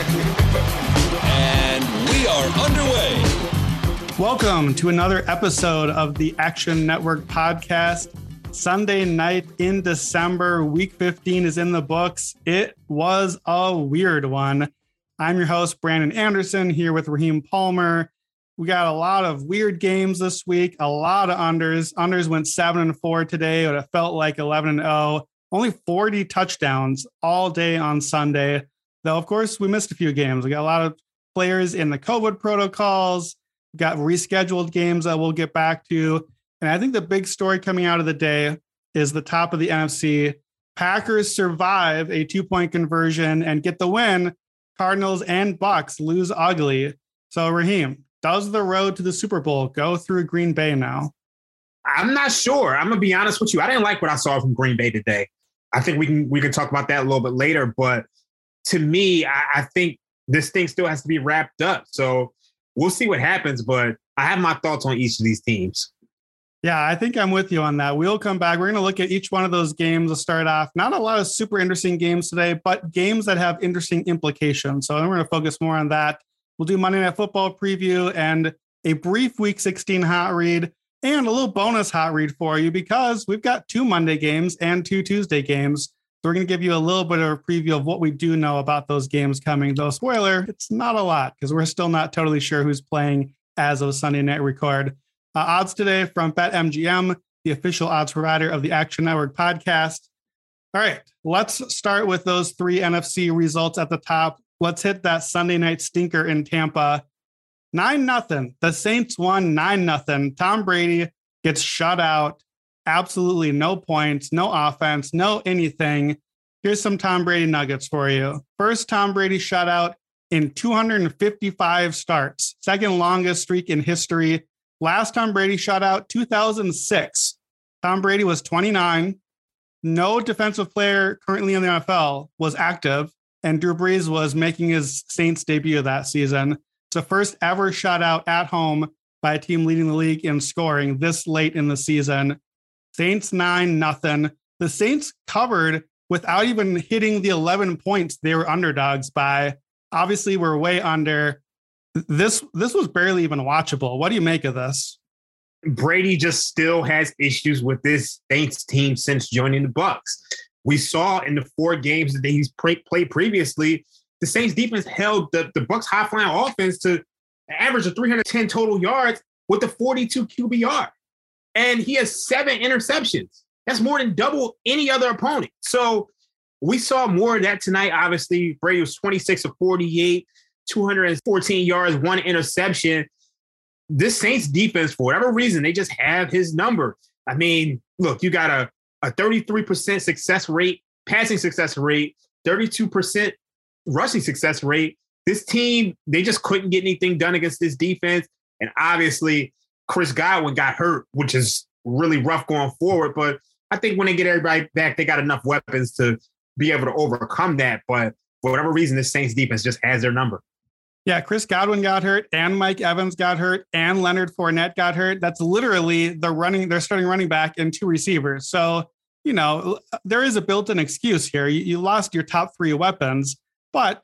Welcome to another episode of the Action Network podcast. Sunday night in December, week 15 is in the books. It was a weird one. I'm your host, Brandon Anderson, here with Raheem Palmer. We got a lot of weird games this week, a lot of unders. Unders went 7 and 4 today, but it felt like 11 and 0. Only 40 touchdowns all day on Sunday. Though, of course, we missed a few games. We got a lot of players in the COVID protocols, got rescheduled games that we'll get back to. And I think the big story coming out of the day is the top of the NFC. Packers survive a two point conversion and get the win. Cardinals and Bucs lose ugly. So, Raheem, does the road to the Super Bowl go through Green Bay now? I'm not sure. I'm gonna be honest with you. I didn't like what I saw from Green Bay today. I think we can we can talk about that a little bit later. But to me, I, I think this thing still has to be wrapped up. So we'll see what happens. But I have my thoughts on each of these teams. Yeah, I think I'm with you on that. We'll come back. We're going to look at each one of those games to start off. Not a lot of super interesting games today, but games that have interesting implications. So we're going to focus more on that. We'll do Monday Night Football preview and a brief Week 16 hot read and a little bonus hot read for you because we've got two Monday games and two Tuesday games. So we're going to give you a little bit of a preview of what we do know about those games coming. Though, spoiler, it's not a lot because we're still not totally sure who's playing as of Sunday night record. Uh, odds today from BetMGM, the official odds provider of the Action Network podcast. All right, let's start with those three NFC results at the top. Let's hit that Sunday night stinker in Tampa. Nine nothing. The Saints won nine nothing. Tom Brady gets shut out. Absolutely no points, no offense, no anything. Here's some Tom Brady nuggets for you. First Tom Brady shutout in 255 starts, second longest streak in history. Last Tom Brady shut out 2006. Tom Brady was 29. No defensive player currently in the NFL was active, and Drew Brees was making his Saints debut that season. It's the first ever shutout at home by a team leading the league in scoring this late in the season. Saints nine nothing. The Saints covered without even hitting the 11 points they were underdogs by. Obviously, we're way under. This this was barely even watchable. What do you make of this? Brady just still has issues with this Saints team since joining the Bucs. We saw in the four games that he's pre- played previously, the Saints defense held the, the Bucs high flying offense to an average of 310 total yards with the 42 QBR. And he has seven interceptions. That's more than double any other opponent. So we saw more of that tonight. Obviously, Brady was 26 of 48, 214 yards, one interception. This Saints defense, for whatever reason, they just have his number. I mean, look, you got a, a 33% success rate, passing success rate, 32% rushing success rate. This team, they just couldn't get anything done against this defense. And obviously, Chris Godwin got hurt, which is really rough going forward. But I think when they get everybody back, they got enough weapons to be able to overcome that. But for whatever reason, the Saints defense just has their number. Yeah, Chris Godwin got hurt, and Mike Evans got hurt, and Leonard Fournette got hurt. That's literally the running. They're starting running back and two receivers. So you know there is a built-in excuse here. You, you lost your top three weapons, but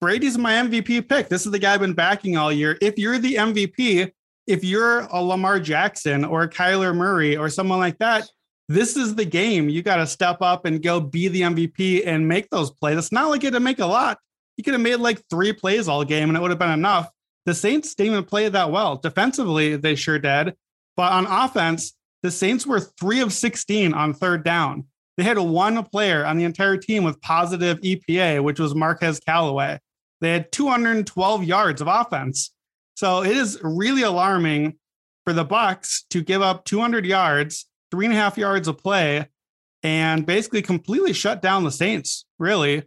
Brady's my MVP pick. This is the guy I've been backing all year. If you're the MVP, if you're a Lamar Jackson or a Kyler Murray or someone like that, this is the game. You got to step up and go be the MVP and make those plays. It's not like you had to make a lot. You could have made like three plays all game and it would have been enough. The Saints didn't even play that well. Defensively, they sure did. But on offense, the Saints were three of 16 on third down. They had one player on the entire team with positive EPA, which was Marquez Callaway. They had 212 yards of offense. So it is really alarming for the Bucs to give up 200 yards, three and a half yards of play, and basically completely shut down the Saints, really,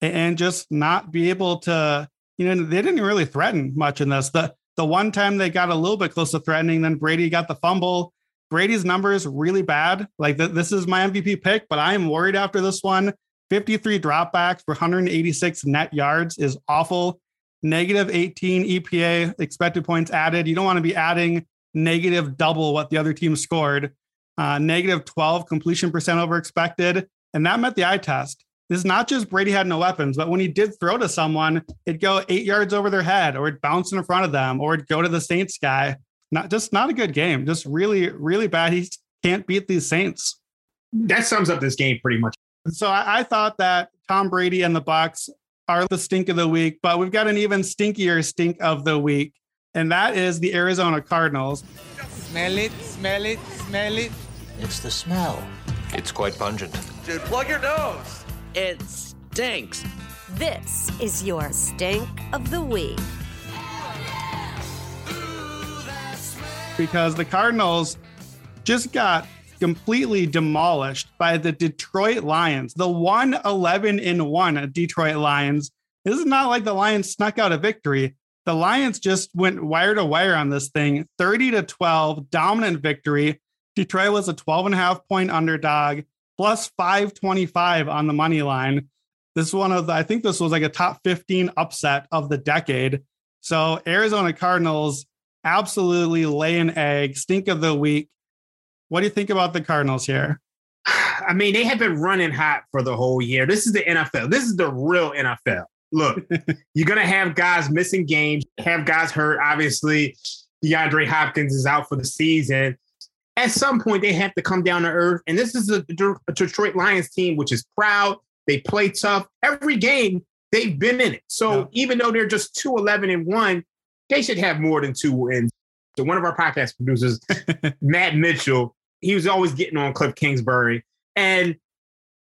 and just not be able to you know, they didn't really threaten much in this. The the one time they got a little bit close to threatening, then Brady got the fumble. Brady's numbers really bad. Like th- this is my MVP pick, but I am worried after this one. 53 dropbacks for 186 net yards is awful. Negative 18 EPA expected points added. You don't want to be adding negative double what the other team scored. Uh, negative 12 completion percent over expected. And that met the eye test. This is not just Brady had no weapons, but when he did throw to someone, it'd go eight yards over their head or it'd bounce in front of them or it'd go to the Saints guy. Not just not a good game. Just really, really bad. He can't beat these Saints. That sums up this game pretty much. So I, I thought that Tom Brady and the Bucs are the stink of the week, but we've got an even stinkier stink of the week, and that is the Arizona Cardinals. Smell it, smell it, smell it. It's the smell. It's quite pungent. Dude, plug your nose. It stinks. This is your stink of the week. because the Cardinals just got completely demolished by the Detroit Lions, the 1 11 in 1 Detroit Lions. This is not like the Lions snuck out a victory. The Lions just went wire to wire on this thing 30 to 12, dominant victory. Detroit was a 12 and a half point underdog, plus 525 on the money line. This is one of the, I think this was like a top 15 upset of the decade. So Arizona Cardinals absolutely lay an egg, stink of the week. What do you think about the Cardinals here? I mean, they have been running hot for the whole year. This is the NFL. This is the real NFL. Look, you're going to have guys missing games, have guys hurt. Obviously, DeAndre Hopkins is out for the season. At some point, they have to come down to earth. And this is a, a Detroit Lions team, which is proud. They play tough. Every game, they've been in it. So yeah. even though they're just 2 11 and 1, they should have more than two wins. So one of our podcast producers, Matt Mitchell, he was always getting on Cliff Kingsbury. And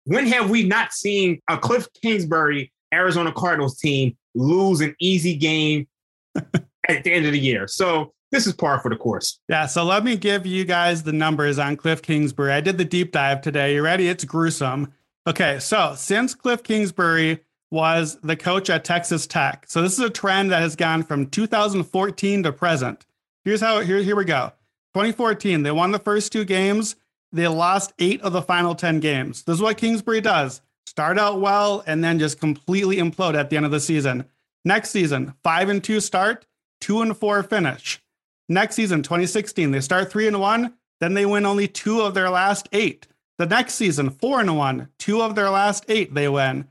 when have we not seen a Cliff Kingsbury Arizona Cardinals team lose an easy game at the end of the year? So this is par for the course. Yeah. So let me give you guys the numbers on Cliff Kingsbury. I did the deep dive today. You ready? It's gruesome. Okay. So since Cliff Kingsbury was the coach at Texas Tech. So this is a trend that has gone from 2014 to present. Here's how here, here we go. 2014, they won the first two games. They lost eight of the final 10 games. This is what Kingsbury does. Start out well and then just completely implode at the end of the season. Next season, five and two start, two and four finish. Next season, 2016, they start three and one, then they win only two of their last eight. The next season, four and one, two of their last eight they win.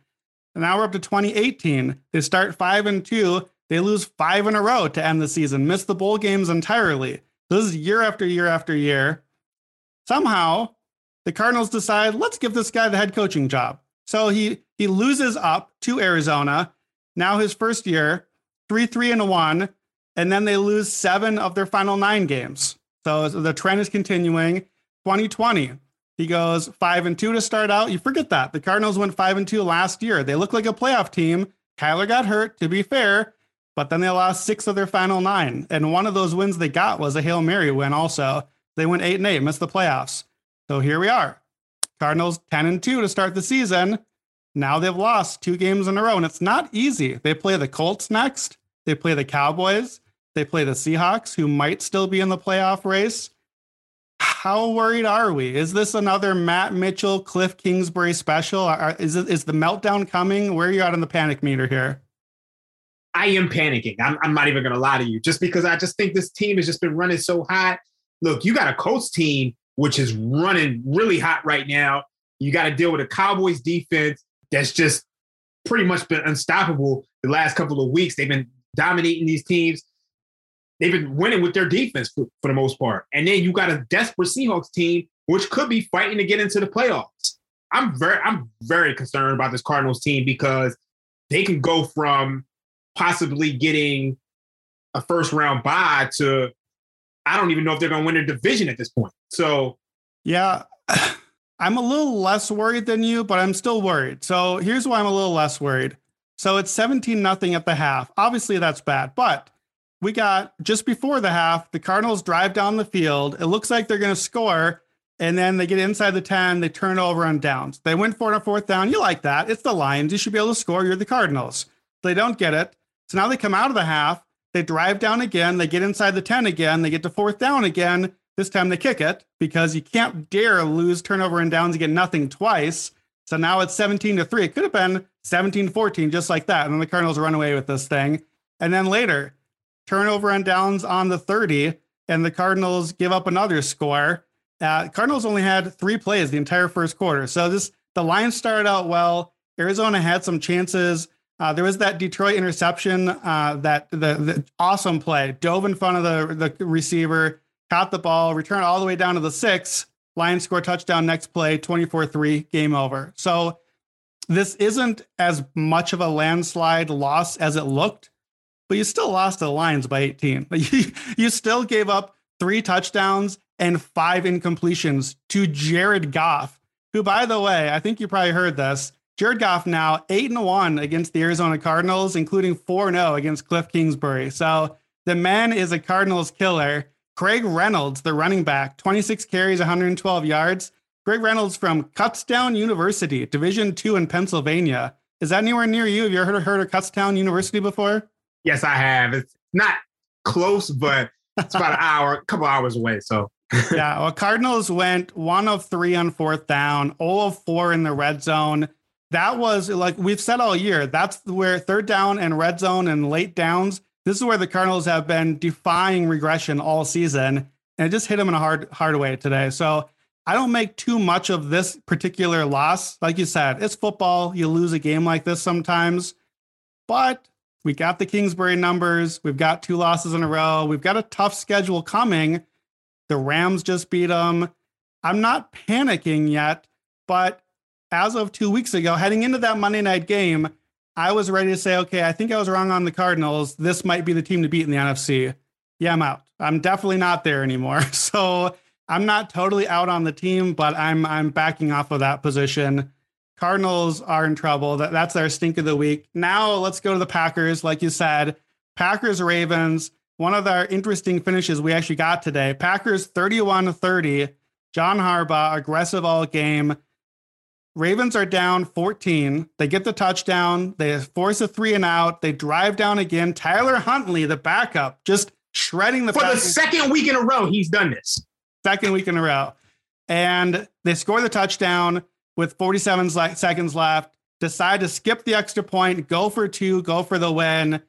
And now we're up to 2018. They start five and two. They lose five in a row to end the season, miss the bowl games entirely. This is year after year after year. Somehow, the Cardinals decide, let's give this guy the head coaching job. So he he loses up to Arizona. Now his first year, three, three, and a one, and then they lose seven of their final nine games. So the trend is continuing. 2020, he goes five and two to start out. You forget that the Cardinals went five and two last year. They look like a playoff team. Kyler got hurt, to be fair, but then they lost six of their final nine. And one of those wins they got was a Hail Mary win, also. They went eight and eight, missed the playoffs. So here we are. Cardinals 10 and 2 to start the season. Now they've lost two games in a row, and it's not easy. They play the Colts next, they play the Cowboys, they play the Seahawks, who might still be in the playoff race how worried are we? Is this another Matt Mitchell, Cliff Kingsbury special? Is it, is the meltdown coming? Where are you at on the panic meter here? I am panicking. I'm, I'm not even going to lie to you, just because I just think this team has just been running so hot. Look, you got a Colts team which is running really hot right now. You got to deal with a Cowboys defense that's just pretty much been unstoppable the last couple of weeks. They've been dominating these teams they've been winning with their defense for, for the most part. And then you got a desperate Seahawks team, which could be fighting to get into the playoffs. I'm very, I'm very concerned about this Cardinals team because they can go from possibly getting a first round bye to I don't even know if they're going to win a division at this point. So, yeah, I'm a little less worried than you, but I'm still worried. So here's why I'm a little less worried. So it's 17 nothing at the half. Obviously, that's bad, but we got just before the half, the Cardinals drive down the field. It looks like they're going to score. And then they get inside the 10, they turn over on downs. They win for on fourth down. You like that. It's the Lions. You should be able to score. You're the Cardinals. They don't get it. So now they come out of the half, they drive down again, they get inside the 10 again, they get to fourth down again. This time they kick it because you can't dare lose turnover and downs and get nothing twice. So now it's 17 to 3. It could have been 17 14, just like that. And then the Cardinals run away with this thing. And then later, turnover and downs on the 30, and the Cardinals give up another score. Uh, Cardinals only had three plays the entire first quarter. So this the Lions started out well. Arizona had some chances. Uh, there was that Detroit interception, uh, that the, the, awesome play, dove in front of the, the receiver, caught the ball, returned all the way down to the six. Lions score touchdown next play, 24 3, game over. So this isn't as much of a landslide loss as it looked, but you still lost to the Lions by 18. you still gave up three touchdowns and five incompletions to Jared Goff, who, by the way, I think you probably heard this. Jared Goff now 8 and 1 against the Arizona Cardinals, including 4 0 against Cliff Kingsbury. So the man is a Cardinals killer. Craig Reynolds, the running back, 26 carries, 112 yards. Greg Reynolds from Kutztown University, Division two in Pennsylvania. Is that anywhere near you? Have you ever heard, heard of Kutztown University before? Yes, I have. It's not close, but it's about an hour, a couple hours away. So yeah, well, Cardinals went one of three on fourth down, 0 of four in the red zone. That was like we've said all year. That's where third down and red zone and late downs. This is where the Cardinals have been defying regression all season, and it just hit them in a hard, hard way today. So I don't make too much of this particular loss. Like you said, it's football. You lose a game like this sometimes, but we got the Kingsbury numbers. We've got two losses in a row. We've got a tough schedule coming. The Rams just beat them. I'm not panicking yet, but as of two weeks ago, heading into that Monday night game, I was ready to say, okay, I think I was wrong on the Cardinals. This might be the team to beat in the NFC. Yeah, I'm out. I'm definitely not there anymore. So I'm not totally out on the team, but I'm I'm backing off of that position. Cardinals are in trouble. That, that's their stink of the week. Now let's go to the Packers. Like you said, Packers Ravens. One of our interesting finishes we actually got today. Packers 31 30. John Harbaugh, aggressive all game. Ravens are down 14. They get the touchdown. They force a three and out. They drive down again. Tyler Huntley, the backup, just shredding the for the second week in a row. He's done this. Second week in a row, and they score the touchdown with 47 seconds left. Decide to skip the extra point, go for two, go for the win,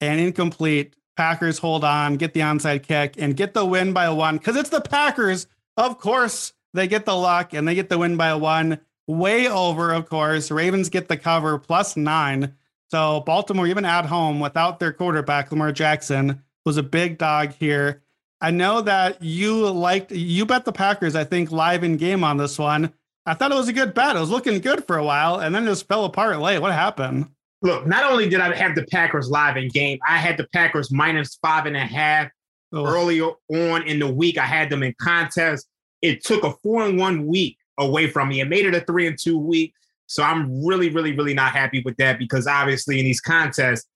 and incomplete. Packers hold on, get the onside kick, and get the win by one because it's the Packers. Of course, they get the luck and they get the win by one way over, of course. Ravens get the cover plus nine. So Baltimore, even at home without their quarterback, Lamar Jackson, was a big dog here. I know that you liked you bet the Packers, I think, live in game on this one. I thought it was a good bet. It was looking good for a while and then it just fell apart late. What happened? Look, not only did I have the Packers live in game, I had the Packers minus five and a half oh. earlier on in the week. I had them in contest. It took a four and one week away from me. It made it a three and two week. So I'm really, really, really not happy with that because obviously in these contests,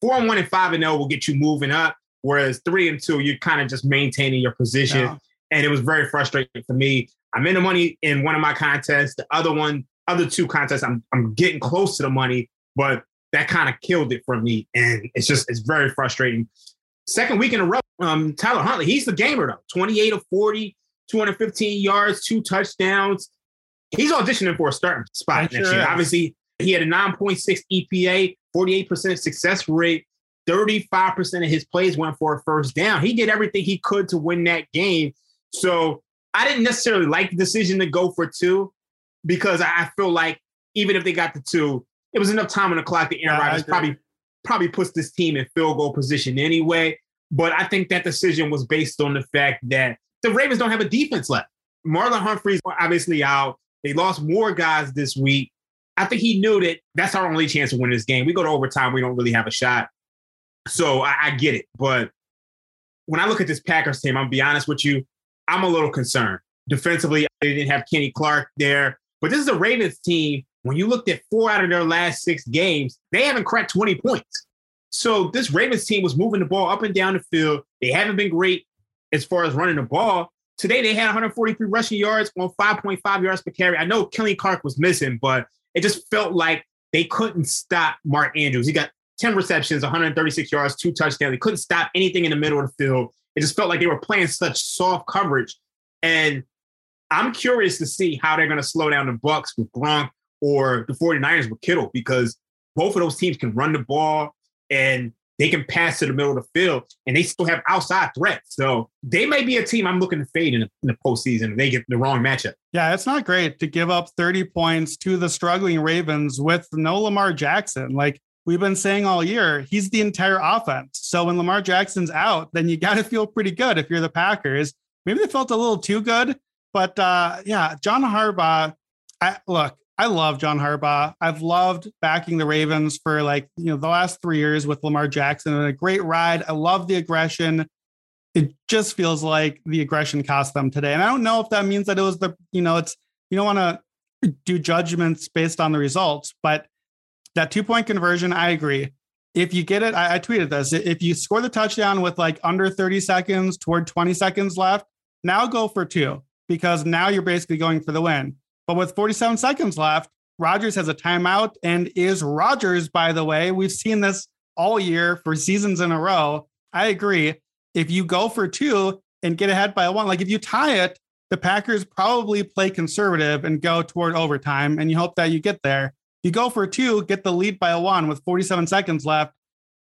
four and one and five and zero oh will get you moving up, whereas three and two, you're kind of just maintaining your position. Yeah. And it was very frustrating for me. I'm in the money in one of my contests. The other one, other two contests, I'm I'm getting close to the money, but that kind of killed it for me. And it's just it's very frustrating. Second week in a row, um, Tyler Huntley, he's the gamer though. 28 of 40, 215 yards, two touchdowns. He's auditioning for a starting spot next year. Obviously, he had a 9.6 EPA, 48% success rate. 35% of his plays went for a first down. He did everything he could to win that game. So I didn't necessarily like the decision to go for two because I feel like even if they got the two, it was enough time on the clock that Aaron yeah, Rodgers probably probably puts this team in field goal position anyway. But I think that decision was based on the fact that the Ravens don't have a defense left. Marlon Humphrey's obviously out. They lost more guys this week. I think he knew that that's our only chance to win this game. We go to overtime, we don't really have a shot. So I, I get it. But when I look at this Packers team, I'll be honest with you, I'm a little concerned. Defensively, they didn't have Kenny Clark there. But this is a Ravens team. When you looked at four out of their last six games, they haven't cracked 20 points. So this Ravens team was moving the ball up and down the field. They haven't been great as far as running the ball. Today they had 143 rushing yards on 5.5 yards per carry. I know Kenny Clark was missing, but it just felt like they couldn't stop Mark Andrews. He got 10 receptions, 136 yards, two touchdowns. They couldn't stop anything in the middle of the field. It just felt like they were playing such soft coverage. And I'm curious to see how they're going to slow down the Bucs with Gronk or the 49ers with Kittle because both of those teams can run the ball and they can pass to the middle of the field and they still have outside threats. So they may be a team I'm looking to fade in the, in the postseason if they get the wrong matchup. Yeah, it's not great to give up 30 points to the struggling Ravens with no Lamar Jackson. Like we've been saying all year, he's the entire offense. So when Lamar Jackson's out, then you got to feel pretty good if you're the Packers. Maybe they felt a little too good, but uh, yeah, John Harbaugh. I, look, I love John Harbaugh. I've loved backing the Ravens for like, you know, the last three years with Lamar Jackson and a great ride. I love the aggression. It just feels like the aggression cost them today. And I don't know if that means that it was the, you know, it's, you don't want to do judgments based on the results, but that two point conversion, I agree. If you get it, I, I tweeted this. If you score the touchdown with like under 30 seconds toward 20 seconds left, now go for two because now you're basically going for the win. But with 47 seconds left, Rodgers has a timeout and is Rodgers, by the way. We've seen this all year for seasons in a row. I agree. If you go for two and get ahead by one, like if you tie it, the Packers probably play conservative and go toward overtime, and you hope that you get there. You go for two, get the lead by a one with 47 seconds left.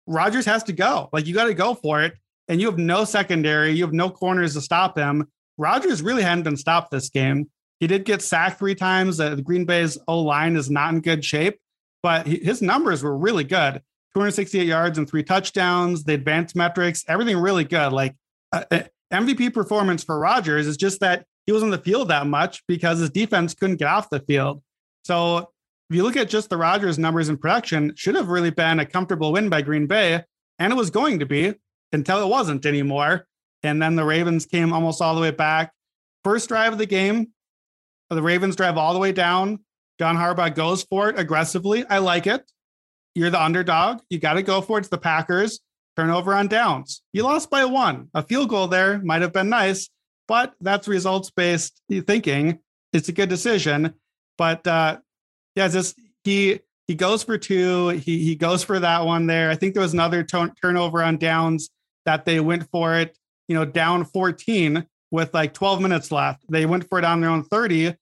Rodgers has to go. Like you got to go for it. And you have no secondary, you have no corners to stop him. Rodgers really hadn't been stopped this game. He did get sacked three times. The Green Bay's O line is not in good shape, but he, his numbers were really good 268 yards and three touchdowns. The advanced metrics, everything really good. Like uh, uh MVP performance for Rodgers is just that he was on the field that much because his defense couldn't get off the field. So if you look at just the Rodgers numbers in production, should have really been a comfortable win by Green Bay, and it was going to be until it wasn't anymore. And then the Ravens came almost all the way back. First drive of the game, the Ravens drive all the way down. John Harbaugh goes for it aggressively. I like it. You're the underdog. You got to go for it. It's the Packers. Turnover on downs. You lost by one. A field goal there might have been nice, but that's results based thinking. It's a good decision. But uh, yeah, just he he goes for two. He he goes for that one there. I think there was another t- turnover on downs that they went for it. You know, down 14 with like 12 minutes left. They went for it on their own 30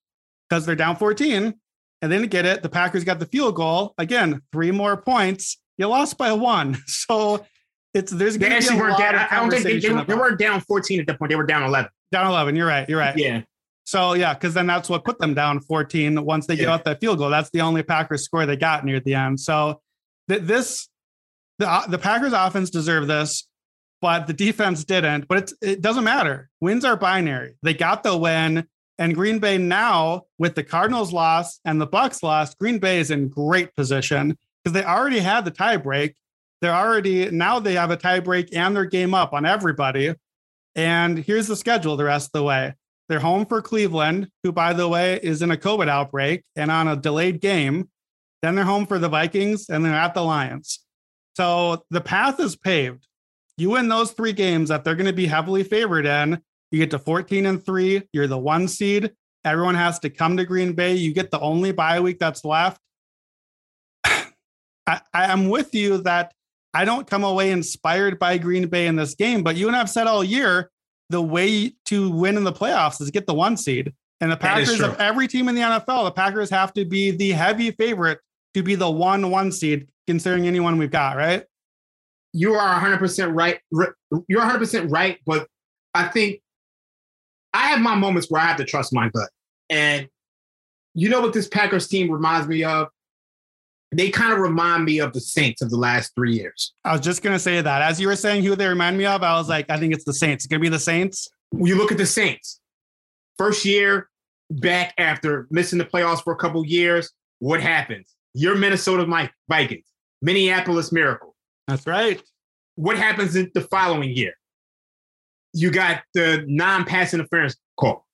because they're down 14 and they didn't get it. The Packers got the field goal. Again, three more points. You lost by one. So it's there's going to be a lot down, of I don't think they, they, they weren't down 14 at that point. They were down 11. down 11. You're right. You're right. Yeah. So yeah, because then that's what put them down 14 once they get Yeah. out that field goal. That's the only Packers score they got near the end. So th- this the uh, the Packers offense deserved this, but the defense didn't. But it doesn't matter. Wins are binary. They got the win, and Green Bay now with the Cardinals loss and the Bucs loss, Green Bay is in great position because they already had the tie break. They're already now they have a tie break and their game up on everybody. And here's the schedule the rest of the way. They're home for Cleveland, who, by the way, is in a COVID outbreak and on a delayed game. Then they're home for the Vikings and they're at the Lions. So the path is paved. You win those three games that they're going to be heavily favored in. You get to 14 and three. You're the one seed. Everyone has to come to Green Bay. You get the only bye week that's left. I, I'm with you that I don't come away inspired by Green Bay in this game, but you and I've said all year the way to win in the playoffs is get the one seed. And the Packers of every team in the NFL, the Packers have to be the heavy favorite to be the one one seed, considering anyone we've got, right? You are 100% right. You're 100% right, but I think I have my moments where I have to trust my gut. And you know what this Packers team reminds me of? They kind of remind me of the Saints of the last three years. I was just gonna say that. As you were saying who they remind me of, I was like, I think it's the Saints. It's gonna be the Saints. When You look at the Saints, first year back after missing the playoffs for a couple years. What happens? You're Minnesota Mi- Vikings, Minneapolis Miracle. That's right. what happens in the following year? You got the non-pass interference call.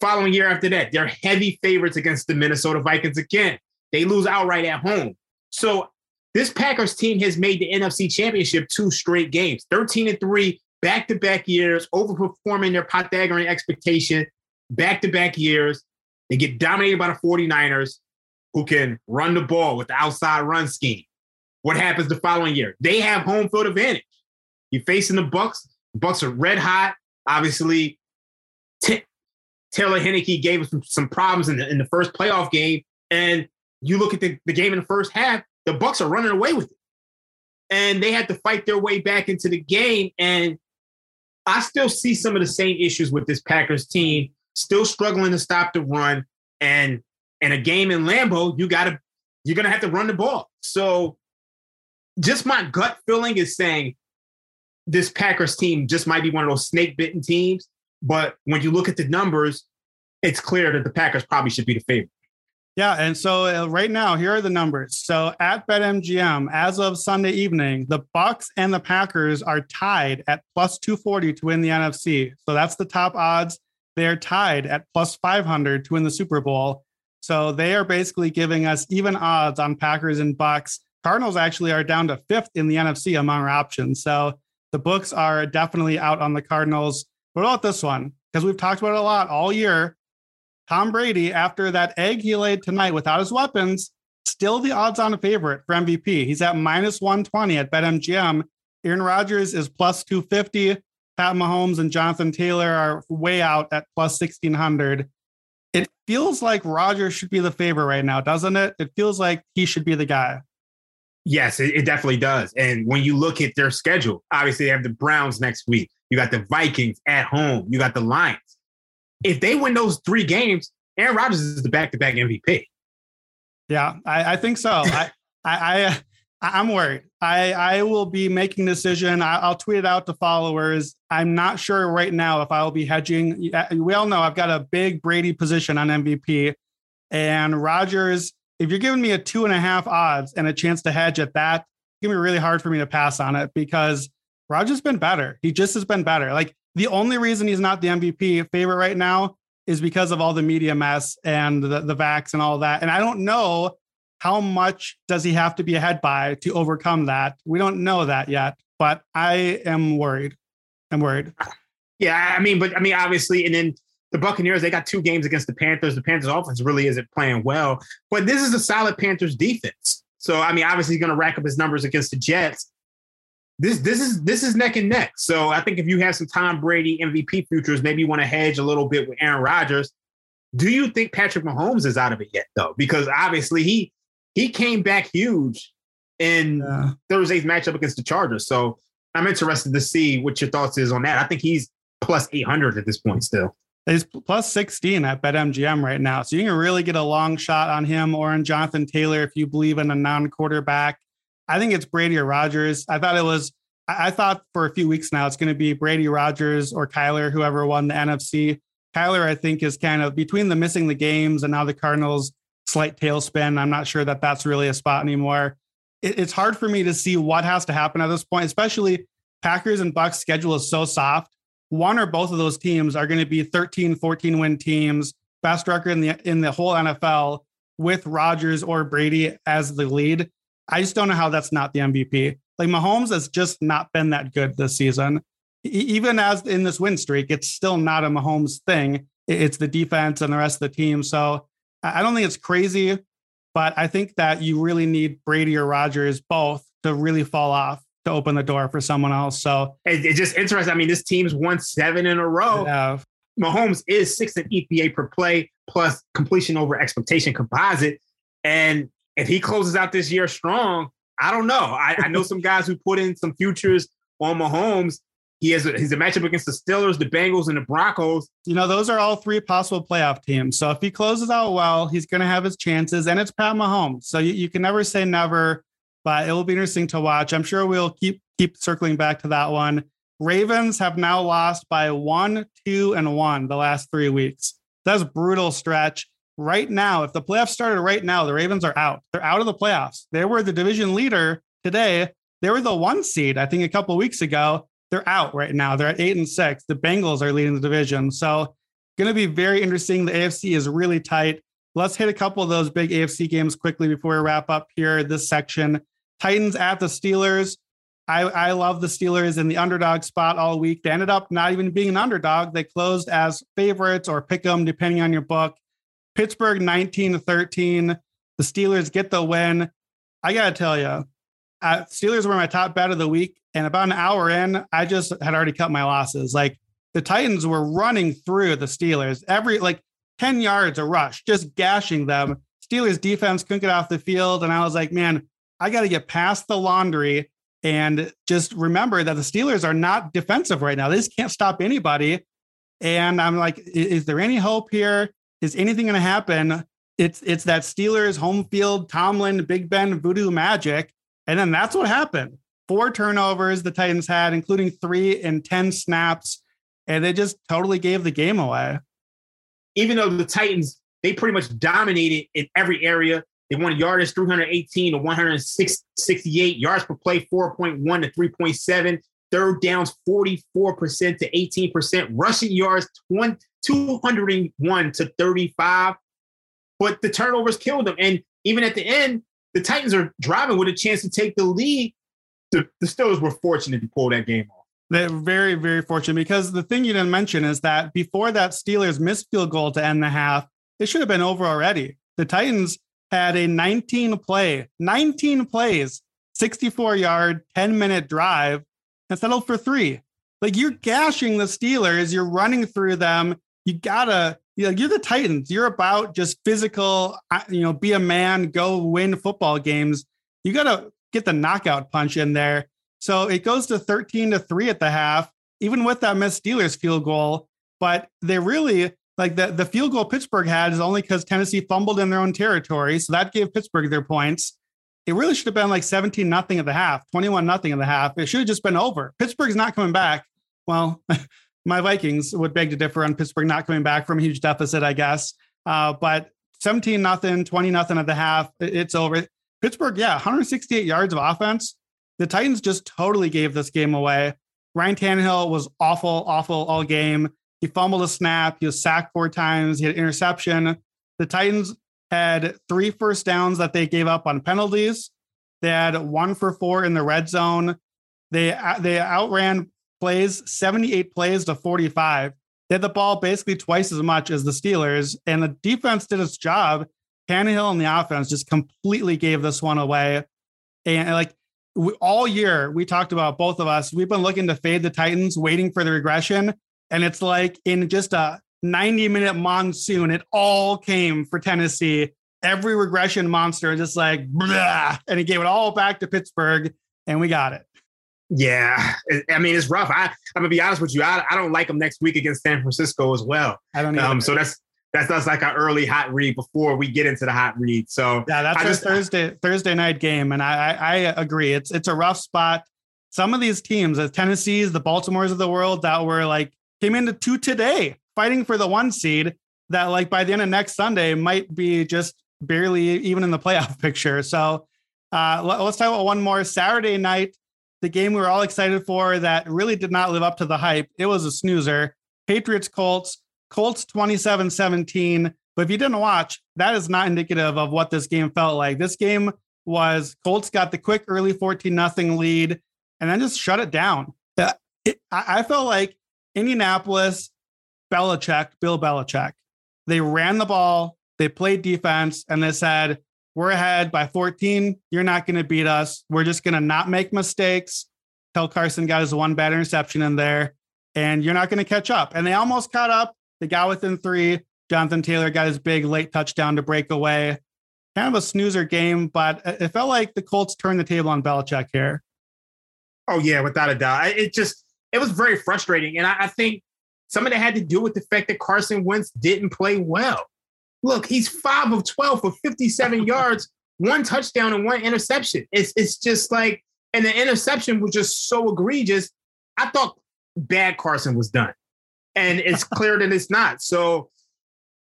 Following year after that, they're heavy favorites against the Minnesota Vikings again. They lose outright at home. So this Packers team has made the NFC Championship two straight games, 13 and 3, back-to-back years, overperforming their Pythagorean expectation, back-to-back years. They get dominated by the 49ers, who can run the ball with the outside run scheme. What happens the following year? They have home field advantage. You're facing the Bucs. Bucs are red hot. Obviously, T- Taylor Heinicke gave us some, some problems in the, in the first playoff game. And you look at the, the game in the first half, the Bucs are running away with it. And they had to fight their way back into the game. And I still see some of the same issues with this Packers team, still struggling to stop the run. And in a game in Lambeau, you gotta you're gonna have to run the ball. So just my gut feeling is saying this Packers team just might be one of those snake bitten teams. But when you look at the numbers, it's clear that the Packers probably should be the favorite. Yeah, and so uh, right now, here are the numbers. So at BetMGM, as of Sunday evening, the Bucs and the Packers are tied at plus 240 to win the NFC. So that's the top odds. They are tied at plus 500 to win the Super Bowl. So they are basically giving us even odds on Packers and Bucs. Cardinals actually are down to fifth in the NFC among our options. So the books are definitely out on the Cardinals. What about this one? Because we've talked about it a lot all year. Tom Brady, after that egg he laid tonight without his weapons, still the odds on a favorite for MVP. He's at minus 120 at BetMGM. Aaron Rodgers is plus 250. Pat Mahomes and Jonathan Taylor are way out at plus 1600. It feels like Rodgers should be the favorite right now, doesn't it? It feels like he should be the guy. Yes, it, it, definitely does. And when you look at their schedule, obviously they have the Browns next week. You got the Vikings at home. You got the Lions. If they win those three games, Aaron Rodgers is the back-to-back MVP. Yeah, I, I think so. I, I, I, am worried. I, I will be making a decision. I, I'll tweet it out to followers. I'm not sure right now if I will be hedging. We all know I've got a big Brady position on MVP, and Rodgers if you're giving me a two and a half odds and a chance to hedge at that, it's gonna be really hard for me to pass on it because Rodgers been better. He just has been better. Like the only reason he's not the MVP favorite right now is because of all the media mess and the, the vax and all that. And I don't know how much does he have to be ahead by to overcome that. We don't know that yet, but I am worried. I'm worried. Yeah, I mean, but I mean, obviously, and then the Buccaneers, they got two games against the Panthers. The Panthers offense really isn't playing well, but this is a solid Panthers defense. So I mean, obviously he's going to rack up his numbers against the Jets. This this is this is neck and neck. So I think if you have some Tom Brady MVP futures, maybe you want to hedge a little bit with Aaron Rodgers. Do you think Patrick Mahomes is out of it yet though? Because obviously he he came back huge in yeah. Thursday's matchup against the Chargers. So I'm interested to see what your thoughts is on that. I think he's plus 800 at this point still. He's plus 16 at BetMGM right now. So you can really get a long shot on him or on Jonathan Taylor if you believe in a non quarterback. I think it's Brady or Rodgers. I thought it was, I thought for a few weeks now it's going to be Brady Rodgers or Kyler, whoever won the NFC. Kyler, I think, is kind of between the missing the games and now the Cardinals' slight tailspin. I'm not sure that that's really a spot anymore. it's hard for me to see what has to happen at this point, especially Packers and Bucs schedule is so soft one or both of those teams are going to be 13, 14 win teams, best record in the in the whole NFL with Rodgers or Brady as the lead. I just don't know how that's not the MVP. Like Mahomes has just not been that good this season. Even as in this win streak, it's still not a Mahomes thing. It's the defense and the rest of the team. So I don't think it's crazy, but I think that you really need Brady or Rodgers both to really fall off to open the door for someone else. So it, it's just interesting. I mean, this team's won seven in a row. Yeah. Mahomes is sixth in EPA per play plus completion over expectation composite. And if he closes out this year strong, I don't know. I, I know some guys who put in some futures on Mahomes. He has a, he's a matchup against the Steelers, the Bengals, and the Broncos. You know, those are all three possible playoff teams. So if he closes out well, he's going to have his chances, and it's Pat Mahomes. So you, you can never say never but it will be interesting to watch. I'm sure we'll keep keep circling back to that one. Ravens have now lost by one, two, and one the last three weeks. That's brutal stretch. Right now, if the playoffs started right now, the Ravens are out. They're out of the playoffs. They were the division leader today. They were the one seed, I think, a couple weeks ago. They're out right now. They're at eight and six. The Bengals are leading the division. So, going to be very interesting. The AFC is really tight. Let's hit a couple of those big AFC games quickly before we wrap up here this section. Titans at the Steelers. I, I love the Steelers in the underdog spot all week. They ended up not even being an underdog. They closed as favorites or pick them depending on your book. Pittsburgh 19 to 13. The Steelers get the win. I got to tell you, uh, Steelers were my top bet of the week. And about an hour in, I just had already cut my losses. Like the Titans were running through the Steelers every like 10 yards a rush, just gashing them. Steelers defense couldn't get off the field. And I was like, man, I got to get past the laundry and just remember that the Steelers are not defensive right now. They just can't stop anybody. And I'm like, is there any hope here? Is anything going to happen? It's it's that Steelers home field, Tomlin, Big Ben, voodoo magic. And then that's what happened. Four turnovers the Titans had, including three in 10 snaps. And they just totally gave the game away. Even though the Titans, they pretty much dominated in every area. They won yardage 318 to 168 yards per play, 4.1 to 3.7. Third downs 44% to 18%. Rushing yards 201 to 35. But the turnovers killed them. And even at the end, the Titans are driving with a chance to take the lead. The, the Steelers were fortunate to pull that game off. They're very, very fortunate because the thing you didn't mention is that before that Steelers missed field goal to end the half, it should have been over already. The Titans had a 19 play, 19 plays, 64 yard, 10 minute drive and settled for three. Like you're gashing the Steelers, you're running through them. You gotta, you know, you're the Titans. You're about just physical, uh, you know, be a man, go win football games. You gotta get the knockout punch in there. So it goes to 13 to three at the half, even with that missed Steelers field goal. But they really like the, the field goal Pittsburgh had is only because Tennessee fumbled in their own territory. So that gave Pittsburgh their points. It really should have been like 17 nothing at the half, 21 nothing at the half. It should have just been over. Pittsburgh's not coming back. Well, my Vikings would beg to differ on Pittsburgh not coming back from a huge deficit, I guess. Uh, but 17 nothing, 20 nothing at the half, it's over. Pittsburgh, yeah, 168 yards of offense. The Titans just totally gave this game away. Ryan Tannehill was awful, awful all game. He fumbled a snap. He was sacked four times. He had interception. The Titans had three first downs that they gave up on penalties. They had one for four in the red zone. They uh, they outran plays 78 plays to 45. They had the ball basically twice as much as the Steelers, and the defense did its job. Tannehill and the offense just completely gave this one away. And like we, all year, we talked about both of us. We've been looking to fade the Titans, waiting for the regression. And it's like in just a 90 minute monsoon, it all came for Tennessee. Every regression monster just like, blah, and he gave it all back to Pittsburgh, and we got it. Yeah, I mean it's rough. I I'm gonna be honest with you. I, I don't like them next week against San Francisco as well. I don't. Um, so that's that's that's like an early hot read before we get into the hot read. So yeah, that's I just, Thursday Thursday night game, and I, I I agree. It's it's a rough spot. Some of these teams, the Tennessees, the Baltimores of the world, that were like came into two today fighting for the one seed that like by the end of next Sunday might be just barely even in the playoff picture. So uh, let, us talk about one more Saturday night, the game we were all excited for that really did not live up to the hype. It was a snoozer. Patriots Colts, Colts 27 17. But if you didn't watch, that is not indicative of what this game felt like. This game was Colts got the quick early 14 nothing lead and then just shut it down. It, I felt like Indianapolis, Belichick, Bill Belichick, they ran the ball, they played defense, and they said, We're ahead by 14. You're not going to beat us. We're just going to not make mistakes. Tell Carson got his one bad interception in there, and you're not going to catch up. And they almost caught up. They got within three. Jonathan Taylor got his big late touchdown to break away. Kind of a snoozer game, but it felt like the Colts turned the table on Belichick here. Oh, yeah, without a doubt. It just, it was very frustrating. And I, I think some of that had to do with the fact that Carson Wentz didn't play well. Look, he's five of 12 for 57 yards, one touchdown and one interception. It's, it's just like, and the interception was just so egregious. I thought bad Carson was done. And it's clear that it's not. So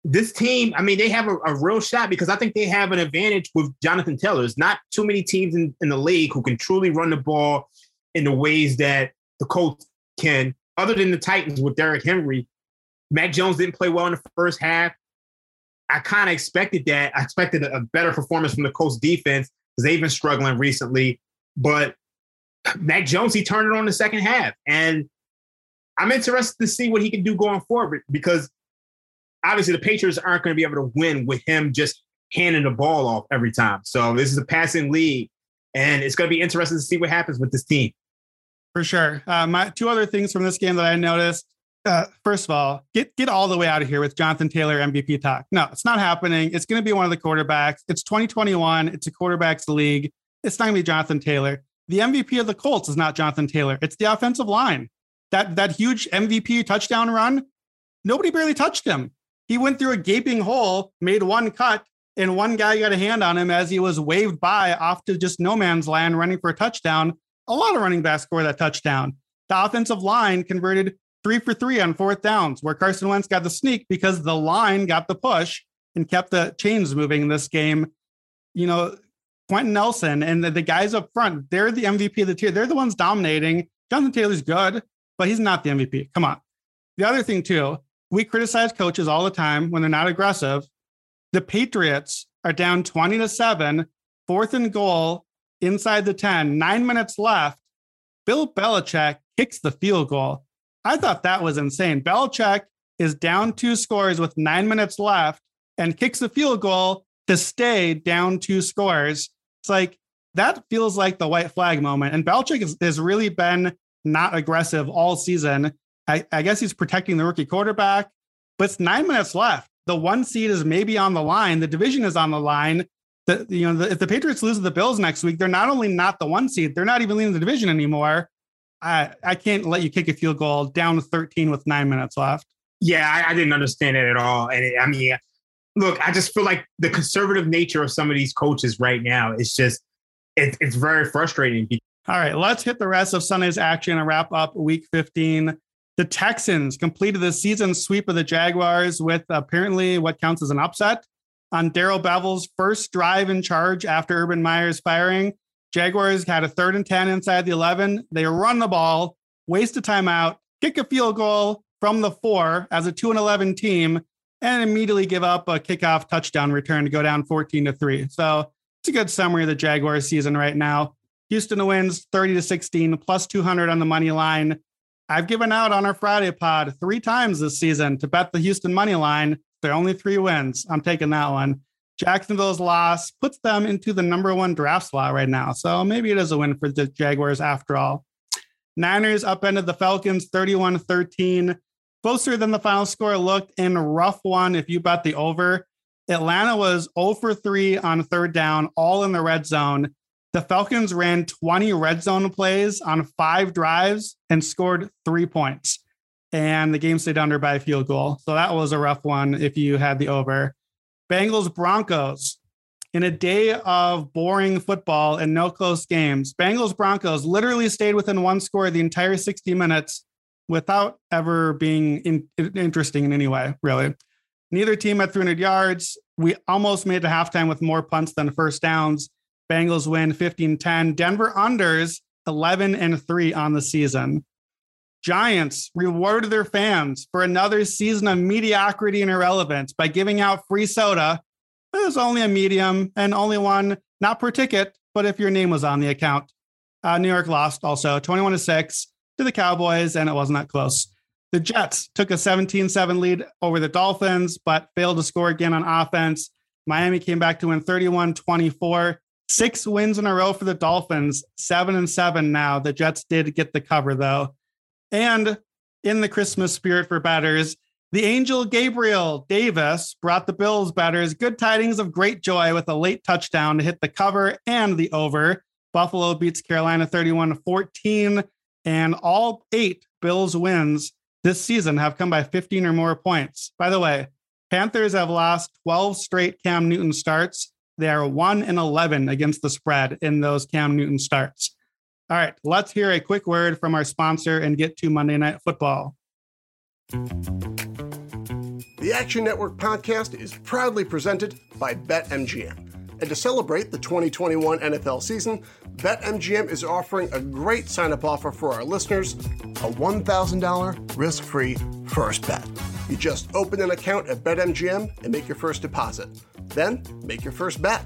this team, I mean, they have a, a, real shot because I think they have an advantage with Jonathan Taylor. There's not too many teams in, in the league who can truly run the ball in the ways that the Colts can, other than the Titans with Derrick Henry. Mac Jones didn't play well in the first half. I kind of expected that. I expected a, better performance from the Colts defense because they've been struggling recently. But Mac Jones, he turned it on the second half. And I'm interested to see what he can do going forward because obviously the Patriots aren't going to be able to win with him just handing the ball off every time. So this is a passing league. And it's going to be interesting to see what happens with this team. For sure. Uh, my two other things from this game that I noticed. Uh, first of all, get get all the way out of here with Jonathan Taylor MVP talk. No, it's not happening. It's going to be one of the quarterbacks. It's 2021. It's a quarterbacks league. It's not going to be Jonathan Taylor. The MVP of the Colts is not Jonathan Taylor. It's the offensive line. That that huge MVP touchdown run, nobody barely touched him. He went through a gaping hole, made one cut, and one guy got a hand on him as he was waved by off to just no man's land running for a touchdown. A lot of running backs score that touchdown. The offensive line converted three for three on fourth downs, where Carson Wentz got the sneak because the line got the push and kept the chains moving in this game. You know, Quenton Nelson and the, the guys up front, they're the MVP of the tier. They're the ones dominating. Jonathan Taylor's good, but he's not the MVP. Come on. The other thing, too, we criticize coaches all the time when they're not aggressive. The Patriots are down 20 to 7, fourth and goal inside the 10, nine minutes left. Bill Belichick kicks the field goal. I thought that was insane. Belichick is down two scores with nine minutes left and kicks the field goal to stay down two scores. It's like that feels like the white flag moment. And Belichick has, has really been not aggressive all season. I, I guess he's protecting the rookie quarterback, but it's nine minutes left. The one seed is maybe on the line. The division is on the line. The, you know, the, if the Patriots lose to the Bills next week, they're not only not the one seed, they're not even leading the division anymore. I, I can't let you kick a field goal down 13 with nine minutes left. Yeah, I, I didn't understand it at all. And it, I mean, look, I just feel like the conservative nature of some of these coaches right now is just, it, it's very frustrating. All right, let's hit the rest of Sunday's action and wrap up week 15. The Texans completed the season sweep of the Jaguars with apparently what counts as an upset on Darrell Bevell's first drive in charge after Urban Meyer's firing. Jaguars had a third and 10 inside the 11. They run the ball, waste a timeout, kick a field goal from the four as a 2 and 11 team, and immediately give up a kickoff touchdown return to go down 14 to 3. So it's a good summary of the Jaguars season right now. Houston wins 30 to 16, plus 200 on the money line. I've given out on our Friday pod three times this season to bet the Houston money line. They're only three wins. I'm taking that one. Jacksonville's loss puts them into the number one draft slot right now. So maybe it is a win for the Jaguars after all. Niners upended the Falcons 31 13. Closer than the final score looked in rough one if you bet the over. Atlanta was 0 for 3 on third down, all in the red zone. The Falcons ran 20 red zone plays on five drives and scored three points. And the game stayed under by a field goal. So that was a rough one if you had the over. Bengals Broncos. In a day of boring football and no close games, Bengals Broncos literally stayed within one score the entire 60 minutes without ever being in, interesting in any way, really. Neither team had 300 yards. We almost made to halftime with more punts than first downs. Bengals win 15 10. Denver unders 11 and 3 on the season. Giants rewarded their fans for another season of mediocrity and irrelevance by giving out free soda. It was only a medium and only one, not per ticket, but if your name was on the account. Uh, New York lost also 21 to 6 to the Cowboys, and it wasn't that close. The Jets took a 17 7 lead over the Dolphins, but failed to score again on offense. Miami came back to win 31 24. Six wins in a row for the Dolphins, seven and seven now. The Jets did get the cover though. And in the Christmas spirit for batters, the angel Gabriel Davis brought the Bills batters good tidings of great joy with a late touchdown to hit the cover and the over. Buffalo beats Carolina 31 14, and all eight Bills wins this season have come by 15 or more points. By the way, Panthers have lost 12 straight Cam Newton starts. They are 1 and 11 against the spread in those Cam Newton starts. All right, let's hear a quick word from our sponsor and get to Monday Night Football. The Action Network podcast is proudly presented by BetMGM. And to celebrate the 2021 NFL season, BetMGM is offering a great sign up offer for our listeners a $1,000 risk free first bet. You just open an account at BetMGM and make your first deposit. Then make your first bet.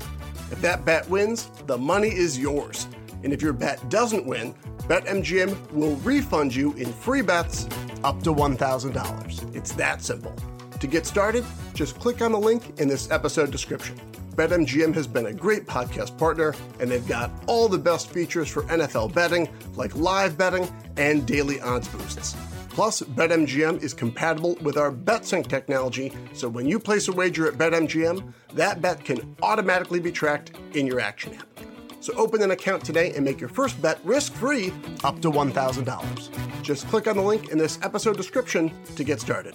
If that bet wins, the money is yours. And if your bet doesn't win, BetMGM will refund you in free bets up to $1,000. It's that simple. To get started, just click on the link in this episode description. BetMGM has been a great podcast partner, and they've got all the best features for NFL betting, like live betting and daily odds boosts. Plus, BetMGM is compatible with our BetSync technology, so when you place a wager at BetMGM, that bet can automatically be tracked in your Action app. So open an account today and make your first bet risk-free up to $1,000. Just click on the link in this episode description to get started.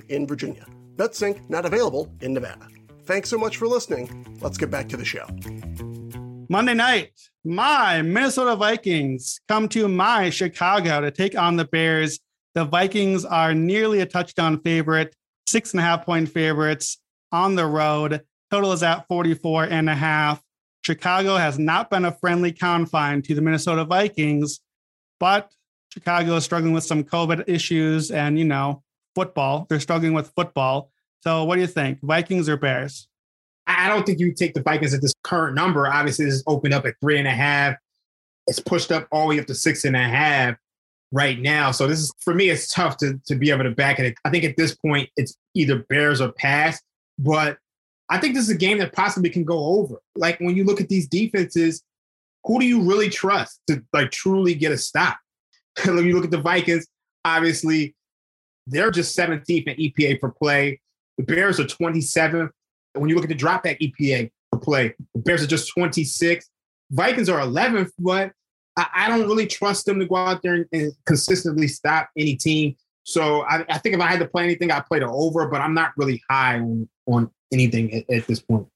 in Virginia. BetSync not available in Nevada. Thanks so much for listening. Let's get back to the show. Monday night, my Minnesota Vikings come to my Chicago to take on the Bears. The Vikings are nearly a touchdown favorite, six and a half point favorites on the road. Total is at 44 and a half. Chicago has not been a friendly confine to the Minnesota Vikings, but Chicago is struggling with some COVID issues and, you know, football. They're struggling with football. So, what do you think, Vikings or Bears? I don't think you take the Vikings at this current number. Obviously, it's opened up at three and a half. It's pushed up all the way up to six and a half right now. So this is for me, it's tough to to be able to back it. I think at this point, it's either Bears or pass. But I think this is a game that possibly can go over. Like when you look at these defenses, who do you really trust to like truly get a stop? when you look at the Vikings, obviously they're just 17th in EPA per play. The Bears are 27th. When you look at the drop dropback EPA per play, the Bears are just 26. Vikings are 11th, but I, I don't really trust them to go out there and, and consistently stop any team. So I, I, think if I had to play anything, I'd play the over, but I'm not really high on, on anything at, at this point.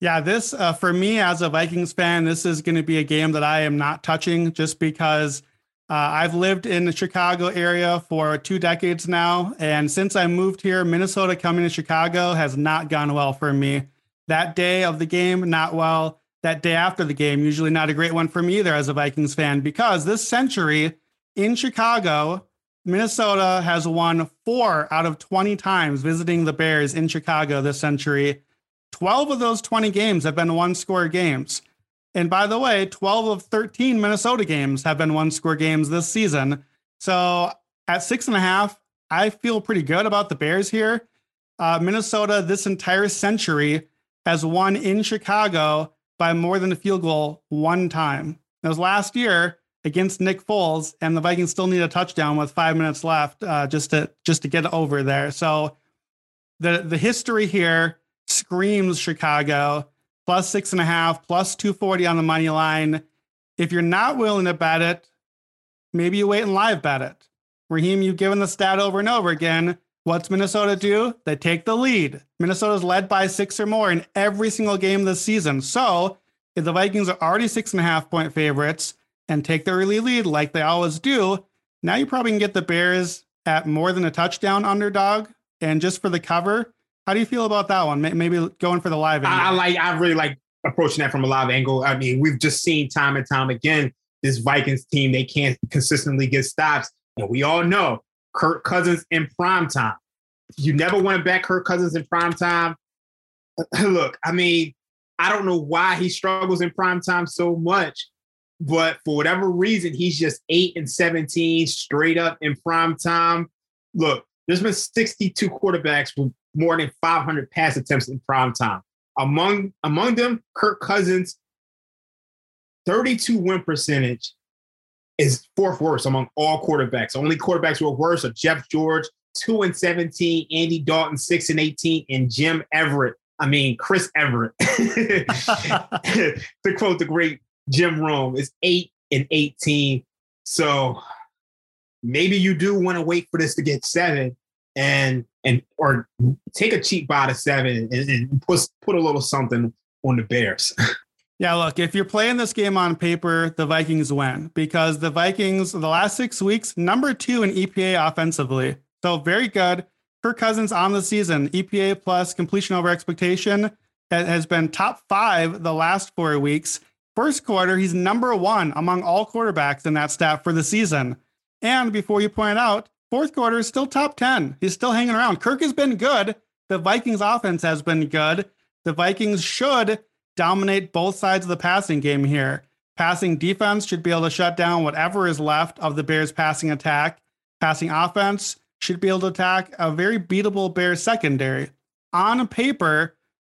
Yeah, this uh, for me as a Vikings fan, this is going to be a game that I am not touching just because uh, I've lived in the Chicago area for two decades now. And since I moved here, Minnesota coming to Chicago has not gone well for me. That day of the game, not well. That day after the game, usually not a great one for me either as a Vikings fan, because this century in Chicago, Minnesota has won four out of 20 times visiting the Bears in Chicago this century. 12 of those 20 games have been one score games. And by the way, 12 of 13 Minnesota games have been one score games this season. So at six and a half, I feel pretty good about the Bears here. Uh, Minnesota, this entire century, has won in Chicago by more than a field goal one time. It was last year against Nick Foles, and the Vikings still need a touchdown with five minutes left uh, just to just to get over there. So the the history here screams Chicago plus six and a half, plus 240 on the money line. If you're not willing to bet it, maybe you wait and live bet it. Raheem, you've given the stat over and over again. What's Minnesota do? They take the lead. Minnesota's led by six or more in every single game this season. So if the Vikings are already six and a half point favorites and take the early lead like they always do, now you probably can get the Bears at more than a touchdown underdog. And just for the cover, how do you feel about that one? Maybe going for the live angle. I like. I really like approaching that from a live angle. I mean, we've just seen time and time again this Vikings team. They can't consistently get stops, and we all know Kirk Cousins in prime time. You never want to back Kirk Cousins in prime time. Look, I mean, I don't know why he struggles in prime time so much, but for whatever reason, he's just eight and seventeen straight up in prime time. Look, there's been 62 quarterbacks with more than 500 pass attempts in prime time. Among among them, Kirk Cousins, 32 win percentage is fourth worst among all quarterbacks. Only quarterbacks who are worse are Jeff George, 2 and 17, Andy Dalton, 6 and 18, and Jim Everett. I mean, Chris Evert. to quote the great Jim Rome, is 8 and 18. So maybe you do want to wait for this to get seven and and or take a cheap buy to seven and, and put put a little something on the Bears. Yeah, look, if you're playing this game on paper, the Vikings win because the Vikings, the last six weeks, number two in EPA offensively. So very good. Kirk Cousins on the season, EPA plus completion over expectation, has been top five the last four weeks. First quarter, he's number one among all quarterbacks in that stat for the season. And before you point out, fourth quarter is still top 10. He's still hanging around. Kirk has been good. The Vikings offense has been good. The Vikings should dominate both sides of the passing game here. Passing defense should be able to shut down whatever is left of the Bears' passing attack. Passing offense should be able to attack a very beatable Bears secondary. On paper,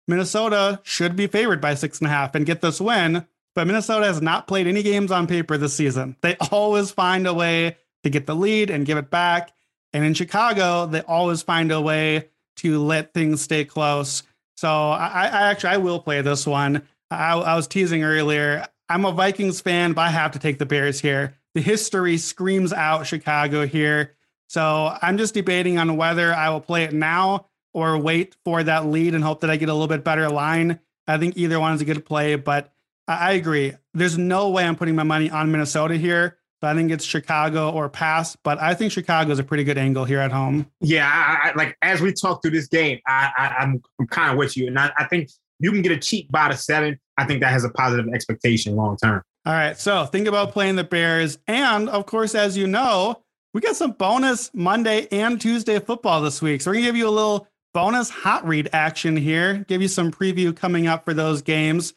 Minnesota should be favored by six and a half and get this win, but Minnesota has not played any games on paper this season. They always find a way to get the lead and give it back. And in Chicago, they always find a way to let things stay close. So I, I actually I will play this one. I, I was teasing earlier. I'm a Vikings fan, but I have to take the Bears here. The history screams out Chicago here. So I'm just debating on whether I will play it now or wait for that lead and hope that I get a little bit better line. I think either one is a good play, but I, I agree. There's no way I'm putting my money on Minnesota here. But I think it's Chicago or pass. But I think Chicago is a pretty good angle here at home. Yeah, I, I, like as we talk through this game, I, I, am I'm, I'm kind of with you, and I, I think you can get a cheap buy to seven. I think that has a positive expectation long term. All right, so think about playing the Bears, and of course, as you know, we got some bonus Monday and Tuesday football this week. So we're gonna give you a little bonus hot read action here, give you some preview coming up for those games.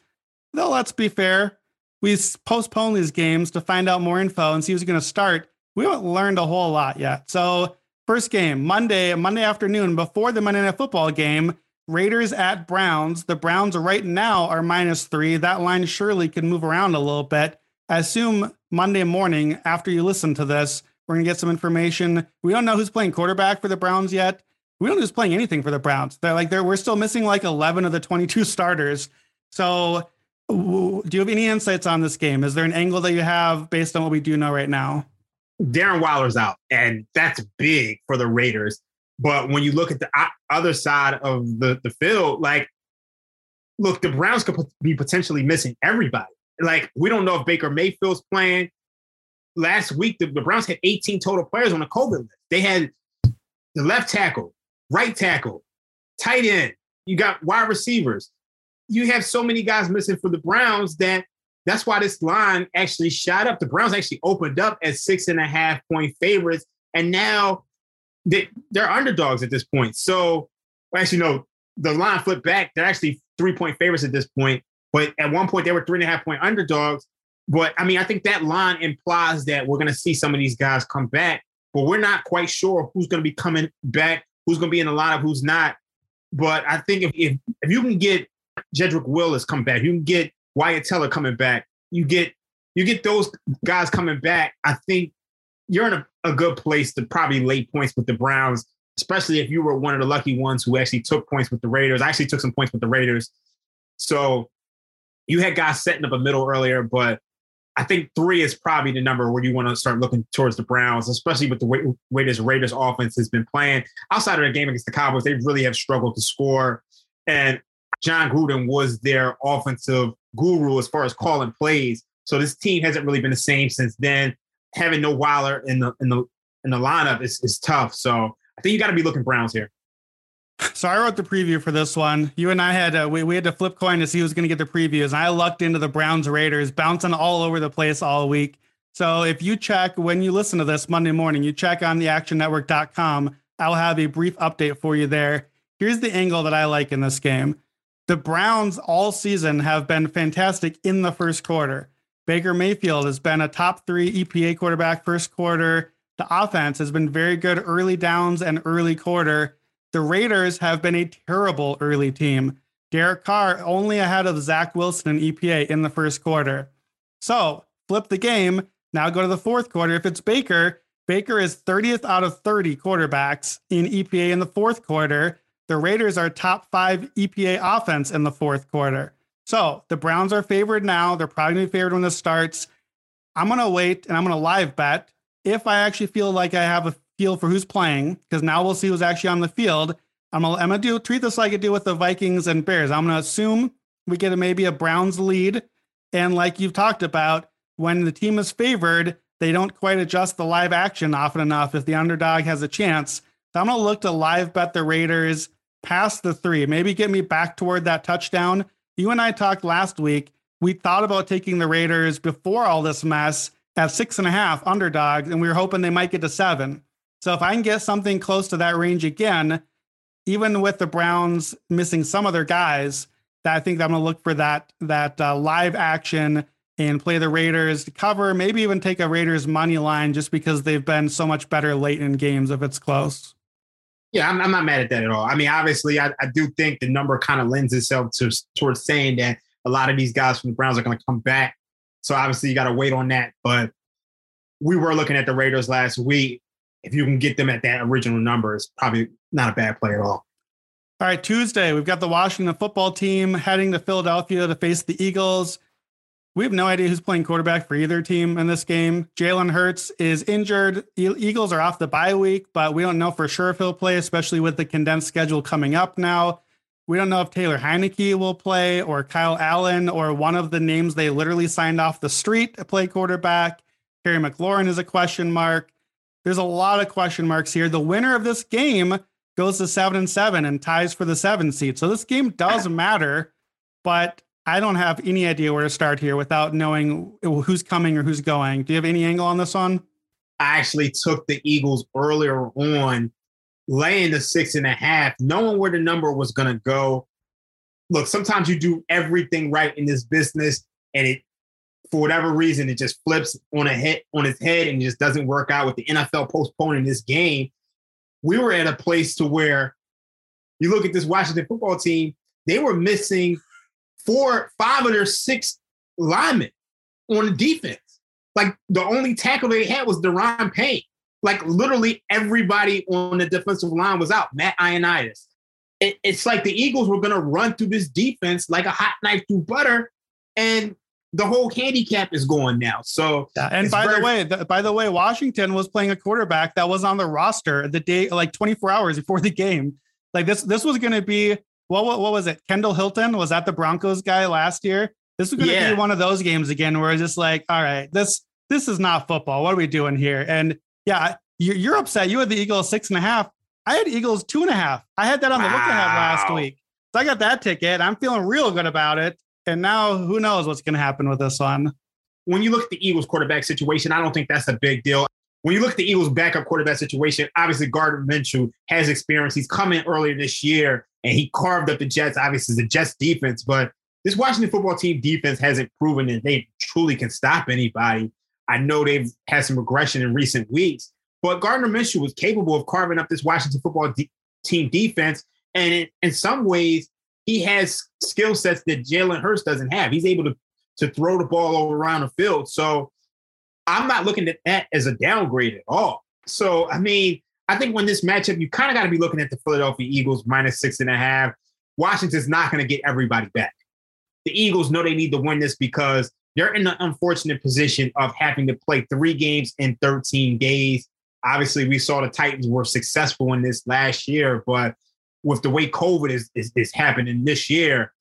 Though, let's be fair, we postponed these games to find out more info and see who's going to start. We haven't learned a whole lot yet. So, first game, Monday, Monday afternoon, before the Monday Night Football game, Raiders at Browns. The Browns right now are minus three. That line surely can move around a little bit. I assume Monday morning, after you listen to this, we're going to get some information. We don't know who's playing quarterback for the Browns yet we don't know who's playing anything for the Browns. They're like they're we're still missing like 11 of the 22 starters. So do you have any insights on this game? Is there an angle that you have based on what we do know right now? Darren Waller's out, and that's big for the Raiders. But when you look at the other side of the, the field, like, look, the Browns could be potentially missing everybody. Like, we don't know if Baker Mayfield's playing. Last week, the, the Browns had 18 total players on the COVID list. They had the left tackle, right tackle, tight end. You got wide receivers. You have so many guys missing for the Browns that that's why this line actually shot up. The Browns actually opened up as six and a half point favorites, and now they, they're underdogs at this point. So, actually, no, the line flipped back. They're actually three point favorites at this point. But at one point, they were three and a half point underdogs. But I mean, I think that line implies that we're going to see some of these guys come back, but we're not quite sure who's going to be coming back who's going to be in the lineup, who's not. But I think if, if, if you can get Jedrick Willis come back, you can get Wyatt Teller coming back, you get you get those guys coming back. I think you're in a, a good place to probably lay points with the Browns, especially if you were one of the lucky ones who actually took points with the Raiders. I actually took some points with the Raiders. So you had guys setting up a middle earlier, but I think three is probably the number where you want to start looking towards the Browns, especially with the way, way this Raiders offense has been playing. Outside of the game against the Cowboys, they really have struggled to score. And Jon Gruden was their offensive guru as far as calling plays. So this team hasn't really been the same since then. Having no Waller in the in the in the lineup is, is tough. So I think you got to be looking Browns here. So I wrote the preview for this one. You and I had to, we, we had to flip coin to see who was going to get the previews. And I lucked into the Browns Raiders, bouncing all over the place all week. So if you check when you listen to this Monday morning, you check on the actionnetwork.com. I'll have a brief update for you there. Here's the angle that I like in this game. The Browns all season have been fantastic in the first quarter. Baker Mayfield has been a top three EPA quarterback first quarter. The offense has been very good early downs and early quarter. The Raiders have been a terrible early team. Derek Carr only ahead of Zach Wilson in EPA in the first quarter. So flip the game. Now go to the fourth quarter. If it's Baker, Baker is 30th out of 30 quarterbacks in EPA in the fourth quarter. The Raiders are top five EPA offense in the fourth quarter. So the Browns are favored now. They're probably going to be favored when this starts. I'm going to wait and I'm going to live bet if I actually feel like I have a feel for who's playing because now we'll see who's actually on the field. I'm gonna, I'm gonna do treat this like I do with the Vikings and Bears. I'm gonna assume we get a, maybe a Browns lead, and like you've talked about, when the team is favored, they don't quite adjust the live action often enough if the underdog has a chance. I'm gonna look to live bet the Raiders. past the three, maybe get me back toward that touchdown. You and I talked last week. We thought about taking the Raiders before all this mess at six and a half underdogs, and we were hoping they might get to seven. So if I can get something close to that range again, even with the Browns missing some of their guys, that I think I'm going to look for that that uh, live action and play the Raiders to cover, maybe even take a Raiders money line just because they've been so much better late in games if it's close. Yeah, I'm, I'm not mad at that at all. I mean, obviously, I, I do think the number kind of lends itself to towards saying that a lot of these guys from the Browns are going to come back. So obviously, you got to wait on that. But we were looking at the Raiders last week. If you can get them at that original number, it's probably not a bad play at all. All right, Tuesday, we've got the Washington football team heading to Philadelphia to face the Eagles. We have no idea who's playing quarterback for either team in this game. Jalen Hurts is injured. Eagles are off the bye week, but we don't know for sure if he'll play, especially with the condensed schedule coming up now. We don't know if Taylor Heinicke will play or Kyle Allen or one of the names they literally signed off the street to play quarterback. Terry McLaurin is a question mark. There's a lot of question marks here. The winner of this game goes to seven and seven and ties for the seven seed. So this game does matter, but I don't have any idea where to start here without knowing who's coming or who's going. Do you have any angle on this one? I actually took the Eagles earlier on, laying the six and a half, knowing where the number was going to go. Look, sometimes you do everything right in this business, and it, for whatever reason, it just flips on a hit on its head and just doesn't work out with the NFL postponing this game. We were at a place to where you look at this Washington football team; they were missing four, five of their six linemen on the defense. Like the only tackle they had was Daron Payne. Like literally everybody on the defensive line was out. Matt Ioannidis. It, it's like the Eagles were going to run through this defense like a hot knife through butter, and the whole handicap is going now. So, and by very- the way, by the way, Washington was playing a quarterback that was on the roster the day, like 24 hours before the game. Like this, this was going to be what, what, what was it? Kendall Hinton was that the Broncos guy last year? This is going to yeah. be one of those games again where it's just like, all right, this this is not football. What are we doing here? And yeah, you're, you're upset. You had the Eagles six and a half. I had Eagles two and a half. I had that on the wow. look ahead last week. So I got that ticket. I'm feeling real good about it. And now who knows what's going to happen with this one. When you look at the Eagles quarterback situation, I don't think that's a big deal. When you look at the Eagles backup quarterback situation, obviously Gardner Minshew has experience. He's come in earlier this year and he carved up the Jets. Obviously, the Jets defense, but this Washington football team defense hasn't proven that they truly can stop anybody. I know they've had some regression in recent weeks, but Gardner Minshew was capable of carving up this Washington football de- team defense, and in, in some ways, he has skill sets that Jalen Hurts doesn't have. He's able to to throw the ball all around the field. So I'm not looking at that as a downgrade at all. So I mean, I think when this matchup, you kind of got to be looking at the Philadelphia Eagles minus six and a half. Washington's not going to get everybody back. The Eagles know they need to win this because they're in the unfortunate position of having to play three games in 13 days. Obviously, we saw the Titans were successful in this last year, but with the way COVID is, is, is happening this year,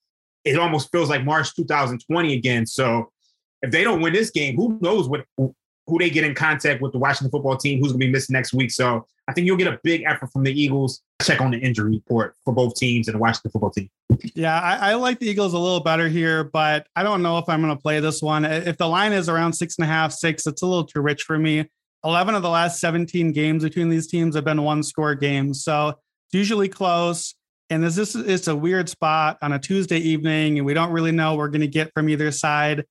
it almost feels like March 2020 again. So if they don't win this game, who knows what who they get in contact with the Washington football team, who's going to be missing next week. So I think you'll get a big effort from the Eagles. Check on the injury report for both teams and the Washington football team. Yeah, I, I like the Eagles a little better here, but I don't know if I'm going to play this one. If the line is around six and a half, six, it's a little too rich for me. 11 of the last 17 games between these teams have been one score games. So it's usually close. And this, is a weird spot on a Tuesday evening, and we don't really know what we're going to get from either side.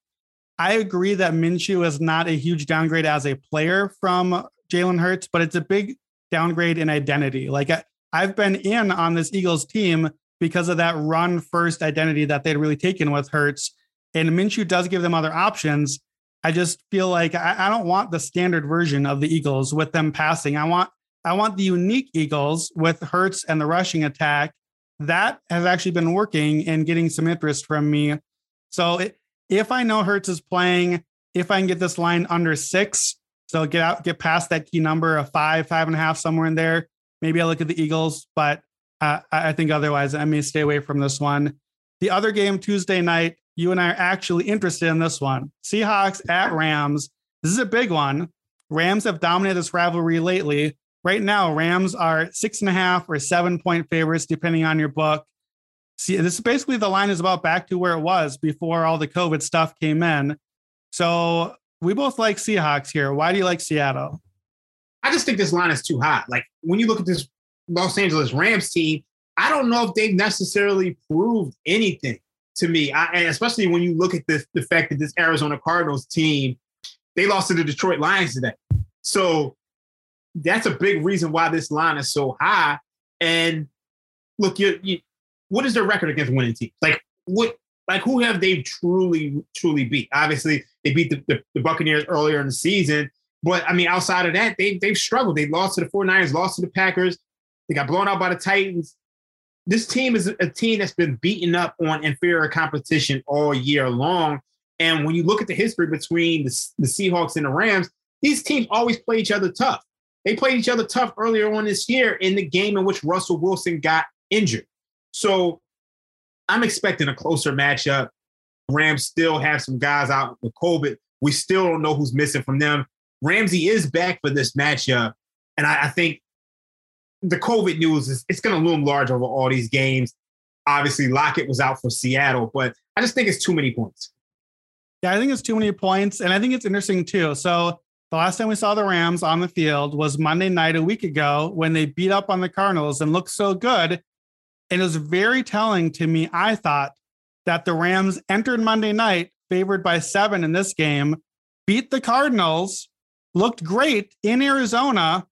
I agree that Minshew is not a huge downgrade as a player from Jalen Hurts, but it's a big downgrade in identity. Like I've been in on this Eagles team because of that run first identity that they'd really taken with Hurts. And Minshew does give them other options. I just feel like I, I don't want the standard version of the Eagles with them passing. I want I want the unique Eagles with Hurts and the rushing attack. That has actually been working and getting some interest from me. So it, if I know Hurts is playing, if I can get this line under six, so get out, get past that key number of five, five and a half, somewhere in there. Maybe I look at the Eagles, but uh, I think otherwise I may stay away from this one. The other game Tuesday night, you and I are actually interested in this one. Seahawks at Rams. This is a big one. Rams have dominated this rivalry lately, Right now, Rams are six and a half or seven point favorites, depending on your book. See, this is basically the line is about back to where it was before all the COVID stuff came in. So we both like Seahawks here. Why do you like Seattle? I just think this line is too high. Like when you look at this Los Angeles Rams team, I don't know if they've necessarily proved anything to me. I, and especially when you look at this, the fact that this Arizona Cardinals team, they lost to the Detroit Lions today. So that's a big reason why this line is so high. And look, you, you what is their record against winning teams? Like what like who have they truly truly beat? Obviously, they beat the, the, the, Buccaneers earlier in the season, but I mean, outside of that, they they've struggled. They lost to the 49ers, lost to the Packers, they got blown out by the Titans. This team is a team that's been beaten up on inferior competition all year long. And when you look at the history between the, the Seahawks and the Rams, these teams always play each other tough. They played each other tough earlier on this year in the game in which Russell Wilson got injured. So I'm expecting a closer matchup. Rams still have some guys out with COVID. We still don't know who's missing from them. Ramsey is back for this matchup. And I, I think the COVID news is it's going to loom large over all these games. Obviously, Lockett was out for Seattle, but I just think it's too many points. Yeah, I think it's too many points. And I think it's interesting too. So the last time we saw the Rams on the field was Monday night a week ago when they beat up on the Cardinals and looked so good. And it was very telling to me, I thought, that the Rams entered Monday night favored by seven in this game, beat the Cardinals, looked great in Arizona,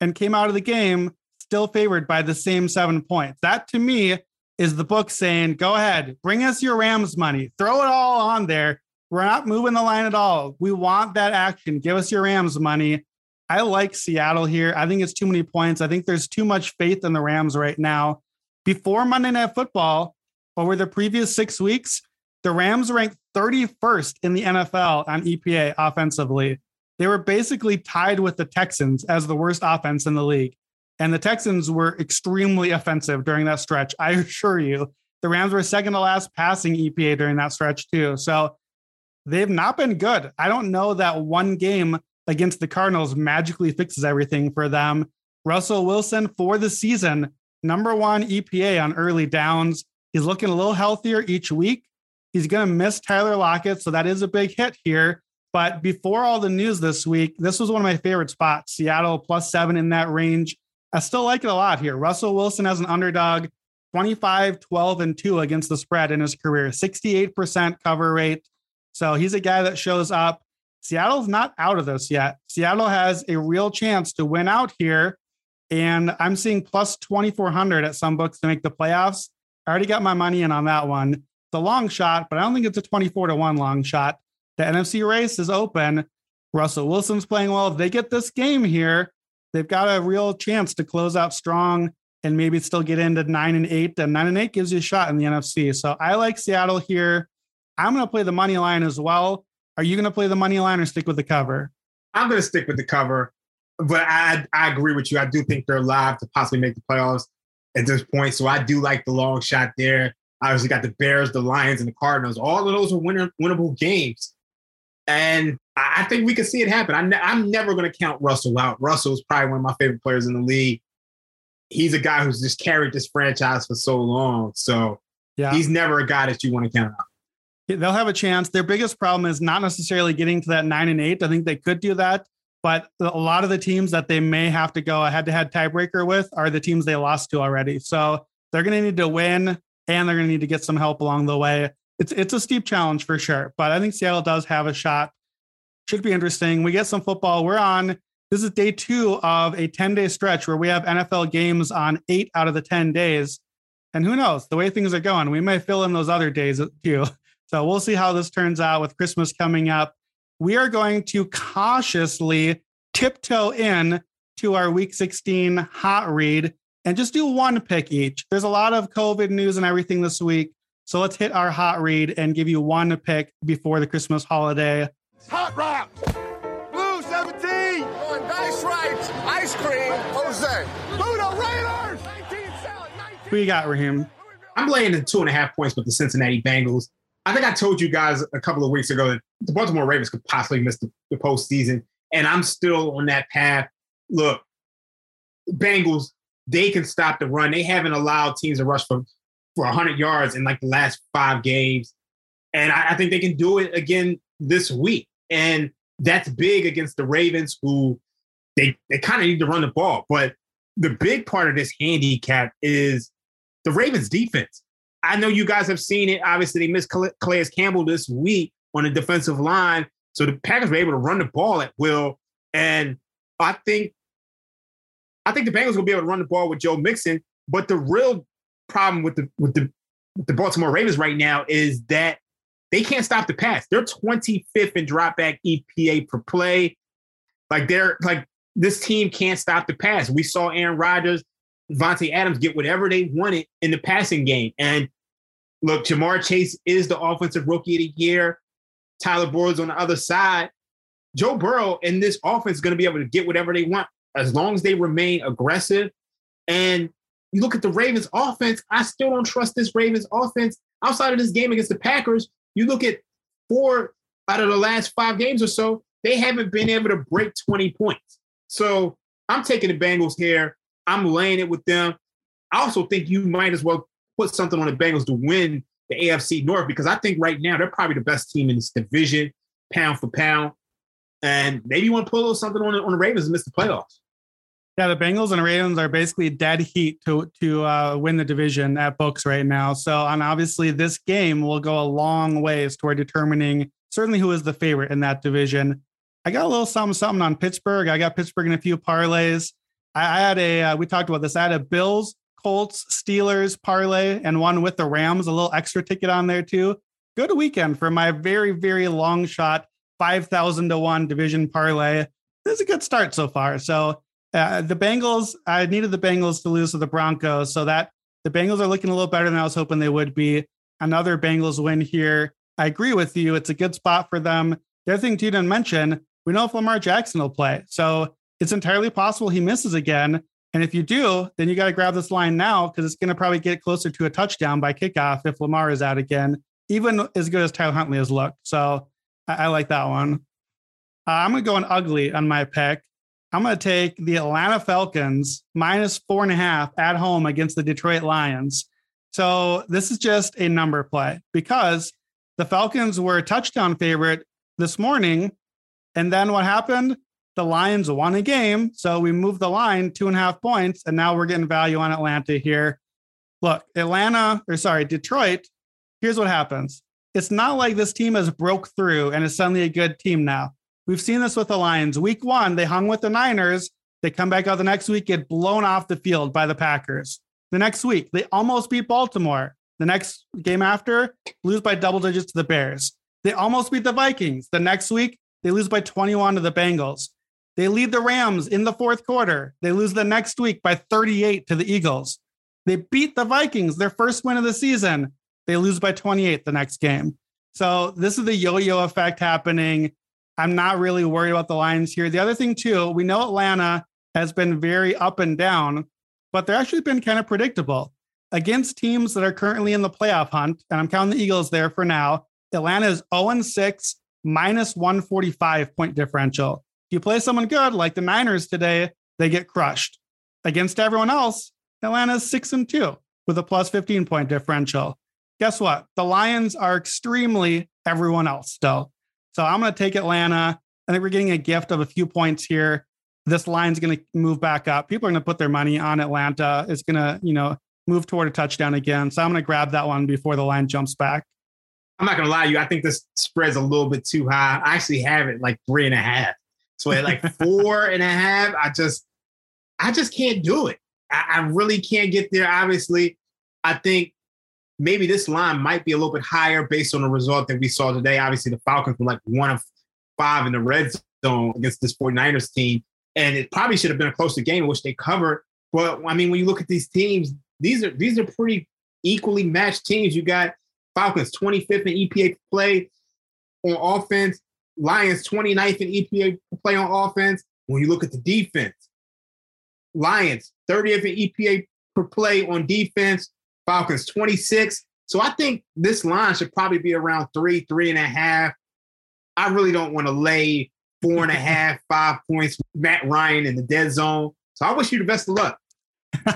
and came out of the game still favored by the same seven points. That to me is the book saying, go ahead, bring us your Rams money, throw it all on there. We're not moving the line at all. We want that action. Give us your Rams money. I like Seattle here. I think it's too many points. I think there's too much faith in the Rams right now. Before Monday Night Football, over the previous six weeks, the Rams ranked 31st in the NFL on EPA offensively. They were basically tied with the Texans as the worst offense in the league. And the Texans were extremely offensive during that stretch. I assure you, the Rams were second to last passing EPA during that stretch, too. So they've not been good. I don't know that one game against the Cardinals magically fixes everything for them. Russell Wilson for the season number one EPA on early downs. He's looking a little healthier each week. He's going to miss Tyler Lockett, so that is a big hit here. But before all the news this week, this was one of my favorite spots. Seattle plus seven in that range. I still like it a lot here. Russell Wilson as an underdog, 25, 12, and 2 against the spread in his career, 68% cover rate. So he's a guy that shows up. Seattle's not out of this yet. Seattle has a real chance to win out here. And I'm seeing plus 2,400 at some books to make the playoffs. I already got my money in on that one. It's a long shot, but I don't think it's a 24 to 1 long shot. The NFC race is open. Russell Wilson's playing well. If they get this game here, they've got a real chance to close out strong and maybe still get into nine and eight. And nine and eight gives you a shot in the NFC. So I like Seattle here. I'm going to play the money line as well. Are you going to play the money line or stick with the cover? I'm going to stick with the cover but I I agree with you. I do think they're live to possibly make the playoffs at this point. So I do like the long shot there. Obviously, got the Bears, the Lions, and the Cardinals. All of those are winner, winnable games, and I think we can see it happen. I'm, ne- I'm never going to count Russell out. Russell is probably one of my favorite players in the league. He's a guy who's just carried this franchise for so long. So yeah. he's never a guy that you want to count out. They'll have a chance. Their biggest problem is not necessarily getting to that nine and eight. I think they could do that but a lot of the teams that they may have to go a head to head tiebreaker with are the teams they lost to already. So they're going to need to win and they're going to need to get some help along the way. It's, it's a steep challenge for sure, but I think Seattle does have a shot. Should be interesting. We get some football. We're on, this is day two of a 10 day stretch where we have NFL games on eight out of the 10 days. And who knows the way things are going, we may fill in those other days uh, too. So we'll see how this turns out with Christmas coming up we are going to cautiously tiptoe in to our week 16 hot read and just do one pick each. There's a lot of COVID news and everything this week. So let's hit our hot read and give you one pick before the Christmas holiday. Hot rock! Blue 17! On dice right! Ice cream! Jose! Buddha Raiders! 19 salad, 19. Who you got, Raheem? I'm laying the two and a half points with the Cincinnati Bengals. I think I told you guys a couple of weeks ago that the Baltimore Ravens could possibly miss the, the postseason, and I'm still on that path. Look, Bengals, they can stop the run. They haven't allowed teams to rush for, for 100 yards in like the last five games. And I, I think they can do it again this week. And that's big against the Ravens, who they, they kind of need to run the ball. But the big part of this handicap is the Ravens defense. I know you guys have seen it. Obviously, they missed Calais Campbell this week on the defensive line. So the Packers were able to run the ball at will. And I think I think the Bengals will be able to run the ball with Joe Mixon. But the real problem with the with the with the Baltimore Ravens right now is that they can't stop the pass. They're 25th in dropback EPA per play. Like they're like this team can't stop the pass. We saw Aaron Rodgers, Davante Adams get whatever they wanted in the passing game. And look, Ja'Marr Chase is the offensive rookie of the year. Tyler Boyd's on the other side. Joe Burrow and this offense is going to be able to get whatever they want as long as they remain aggressive. And you look at the Ravens offense, I still don't trust this Ravens offense outside of this game against the Packers. You look at four out of the last five games or so, they haven't been able to break 20 points. So I'm taking the Bengals here. I'm laying it with them. I also think you might as well put something on the Bengals to win the AFC North because I think right now they're probably the best team in this division, pound for pound. And maybe you want to pull something on the, on the Ravens and miss the playoffs. Yeah, the Bengals and Ravens are basically dead heat to to uh, win the division at books right now. So, and obviously, this game will go a long ways toward determining certainly who is the favorite in that division. I got a little something something on Pittsburgh. I got Pittsburgh in a few parlays. I, I had a uh, we talked about this. I had a Bills, Colts, Steelers parlay and one with the Rams. A little extra ticket on there too. Good weekend for my very very long shot five thousand to one division parlay. This is a good start so far. So uh, the Bengals, I needed the Bengals to lose to the Broncos, so that the Bengals are looking a little better than I was hoping they would be. Another Bengals win here. I agree with you. It's a good spot for them. The other thing you didn't mention, we know if Lamar Jackson will play. So it's entirely possible he misses again. And if you do, then you got to grab this line now because it's going to probably get closer to a touchdown by kickoff if Lamar is out again, even as good as Tyler Huntley has looked. So I, I like that one. Uh, I'm going to go an ugly on my pick. I'm going to take the Atlanta Falcons minus four and a half at home against the Detroit Lions. So this is just a number play because the Falcons were a touchdown favorite this morning. And then what happened? The Lions won a game. So we moved the line two and a half points. And now we're getting value on Atlanta here. Look, Atlanta, or sorry, Detroit, here's what happens. It's not like this team has broke through and is suddenly a good team now. We've seen this with the Lions. Week one, they hung with the Niners. They come back out the next week, get blown off the field by the Packers. The next week, they almost beat Baltimore. The next game after, lose by double digits to the Bears. They almost beat the Vikings. The next week, they lose by 21 to the Bengals. They lead the Rams in the fourth quarter. They lose the next week by 38 to the Eagles. They beat the Vikings, their first win of the season. They lose by 28 the next game. So this is the yo-yo effect happening. I'm not really worried about the Lions here. The other thing, too, we know Atlanta has been very up and down, but they're actually been kind of predictable against teams that are currently in the playoff hunt. And I'm counting the Eagles there for now. Atlanta is 0 6, minus 145 point differential. You play someone good like the Niners today, they get crushed. Against everyone else, Atlanta's 6 and 2 with a plus 15 point differential. Guess what? The Lions are extremely everyone else still. So I'm going to take Atlanta. I think we're getting a gift of a few points here. This line's going to move back up. People are going to put their money on Atlanta. It's going to, you know, move toward a touchdown again. So I'm going to grab that one before the line jumps back. I'm not going to lie to you. I think this spread's a little bit too high. I actually have it like three and a half. So at like four and a half, I just, I just can't do it. I, I really can't get there. Obviously, I think maybe this line might be a little bit higher based on the result that we saw today. Obviously, the Falcons were like one of five in the red zone against this 49ers team. And it probably should have been a closer game in which they covered. But I mean, when you look at these teams, these are these are pretty equally matched teams. You got Falcons 25th in EPA play on offense, Lions 29th in EPA play on offense. When you look at the defense, Lions 30th in EPA per play on defense, Falcons 26. So I think this line should probably be around three, three and a half. I really don't want to lay four and a half, five points. Matt Ryan in the dead zone. So I wish you the best of luck. All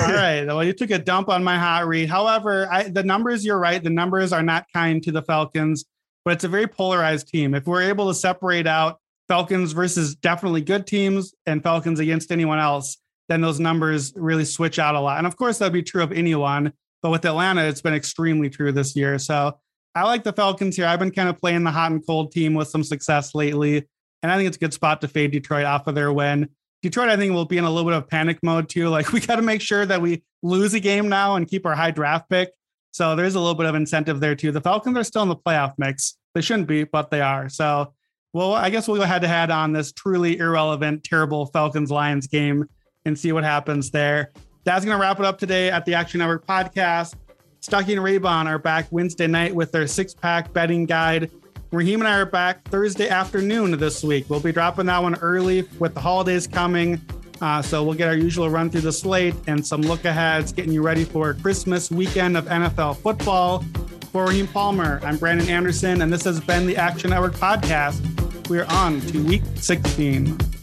right. Well, you took a dump on my hot read. However, I, the numbers, you're right. The numbers are not kind to the Falcons, but it's a very polarized team. If we're able to separate out Falcons versus definitely good teams and Falcons against anyone else, then those numbers really switch out a lot. And of course, that'd be true of anyone. But with Atlanta, it's been extremely true this year. So I like the Falcons here. I've been kind of playing the hot and cold team with some success lately. And I think it's a good spot to fade Detroit off of their win. Detroit, I think, will be in a little bit of panic mode too. Like we got to make sure that we lose a game now and keep our high draft pick. So there's a little bit of incentive there too. The Falcons are still in the playoff mix. They shouldn't be, but they are. So, well, I guess we'll go head to head on this truly irrelevant, terrible Falcons Lions game and see what happens there. That's going to wrap it up today at the Action Network podcast. Stuckey and Raybon are back Wednesday night with their six pack betting guide. Raheem and I are back Thursday afternoon this week. We'll be dropping that one early with the holidays coming. Uh, so we'll get our usual run through the slate and some look aheads, getting you ready for Christmas weekend of NFL football. For Raheem Palmer, I'm Brandon Anderson, and this has been the Action Network podcast. We are on to week 16.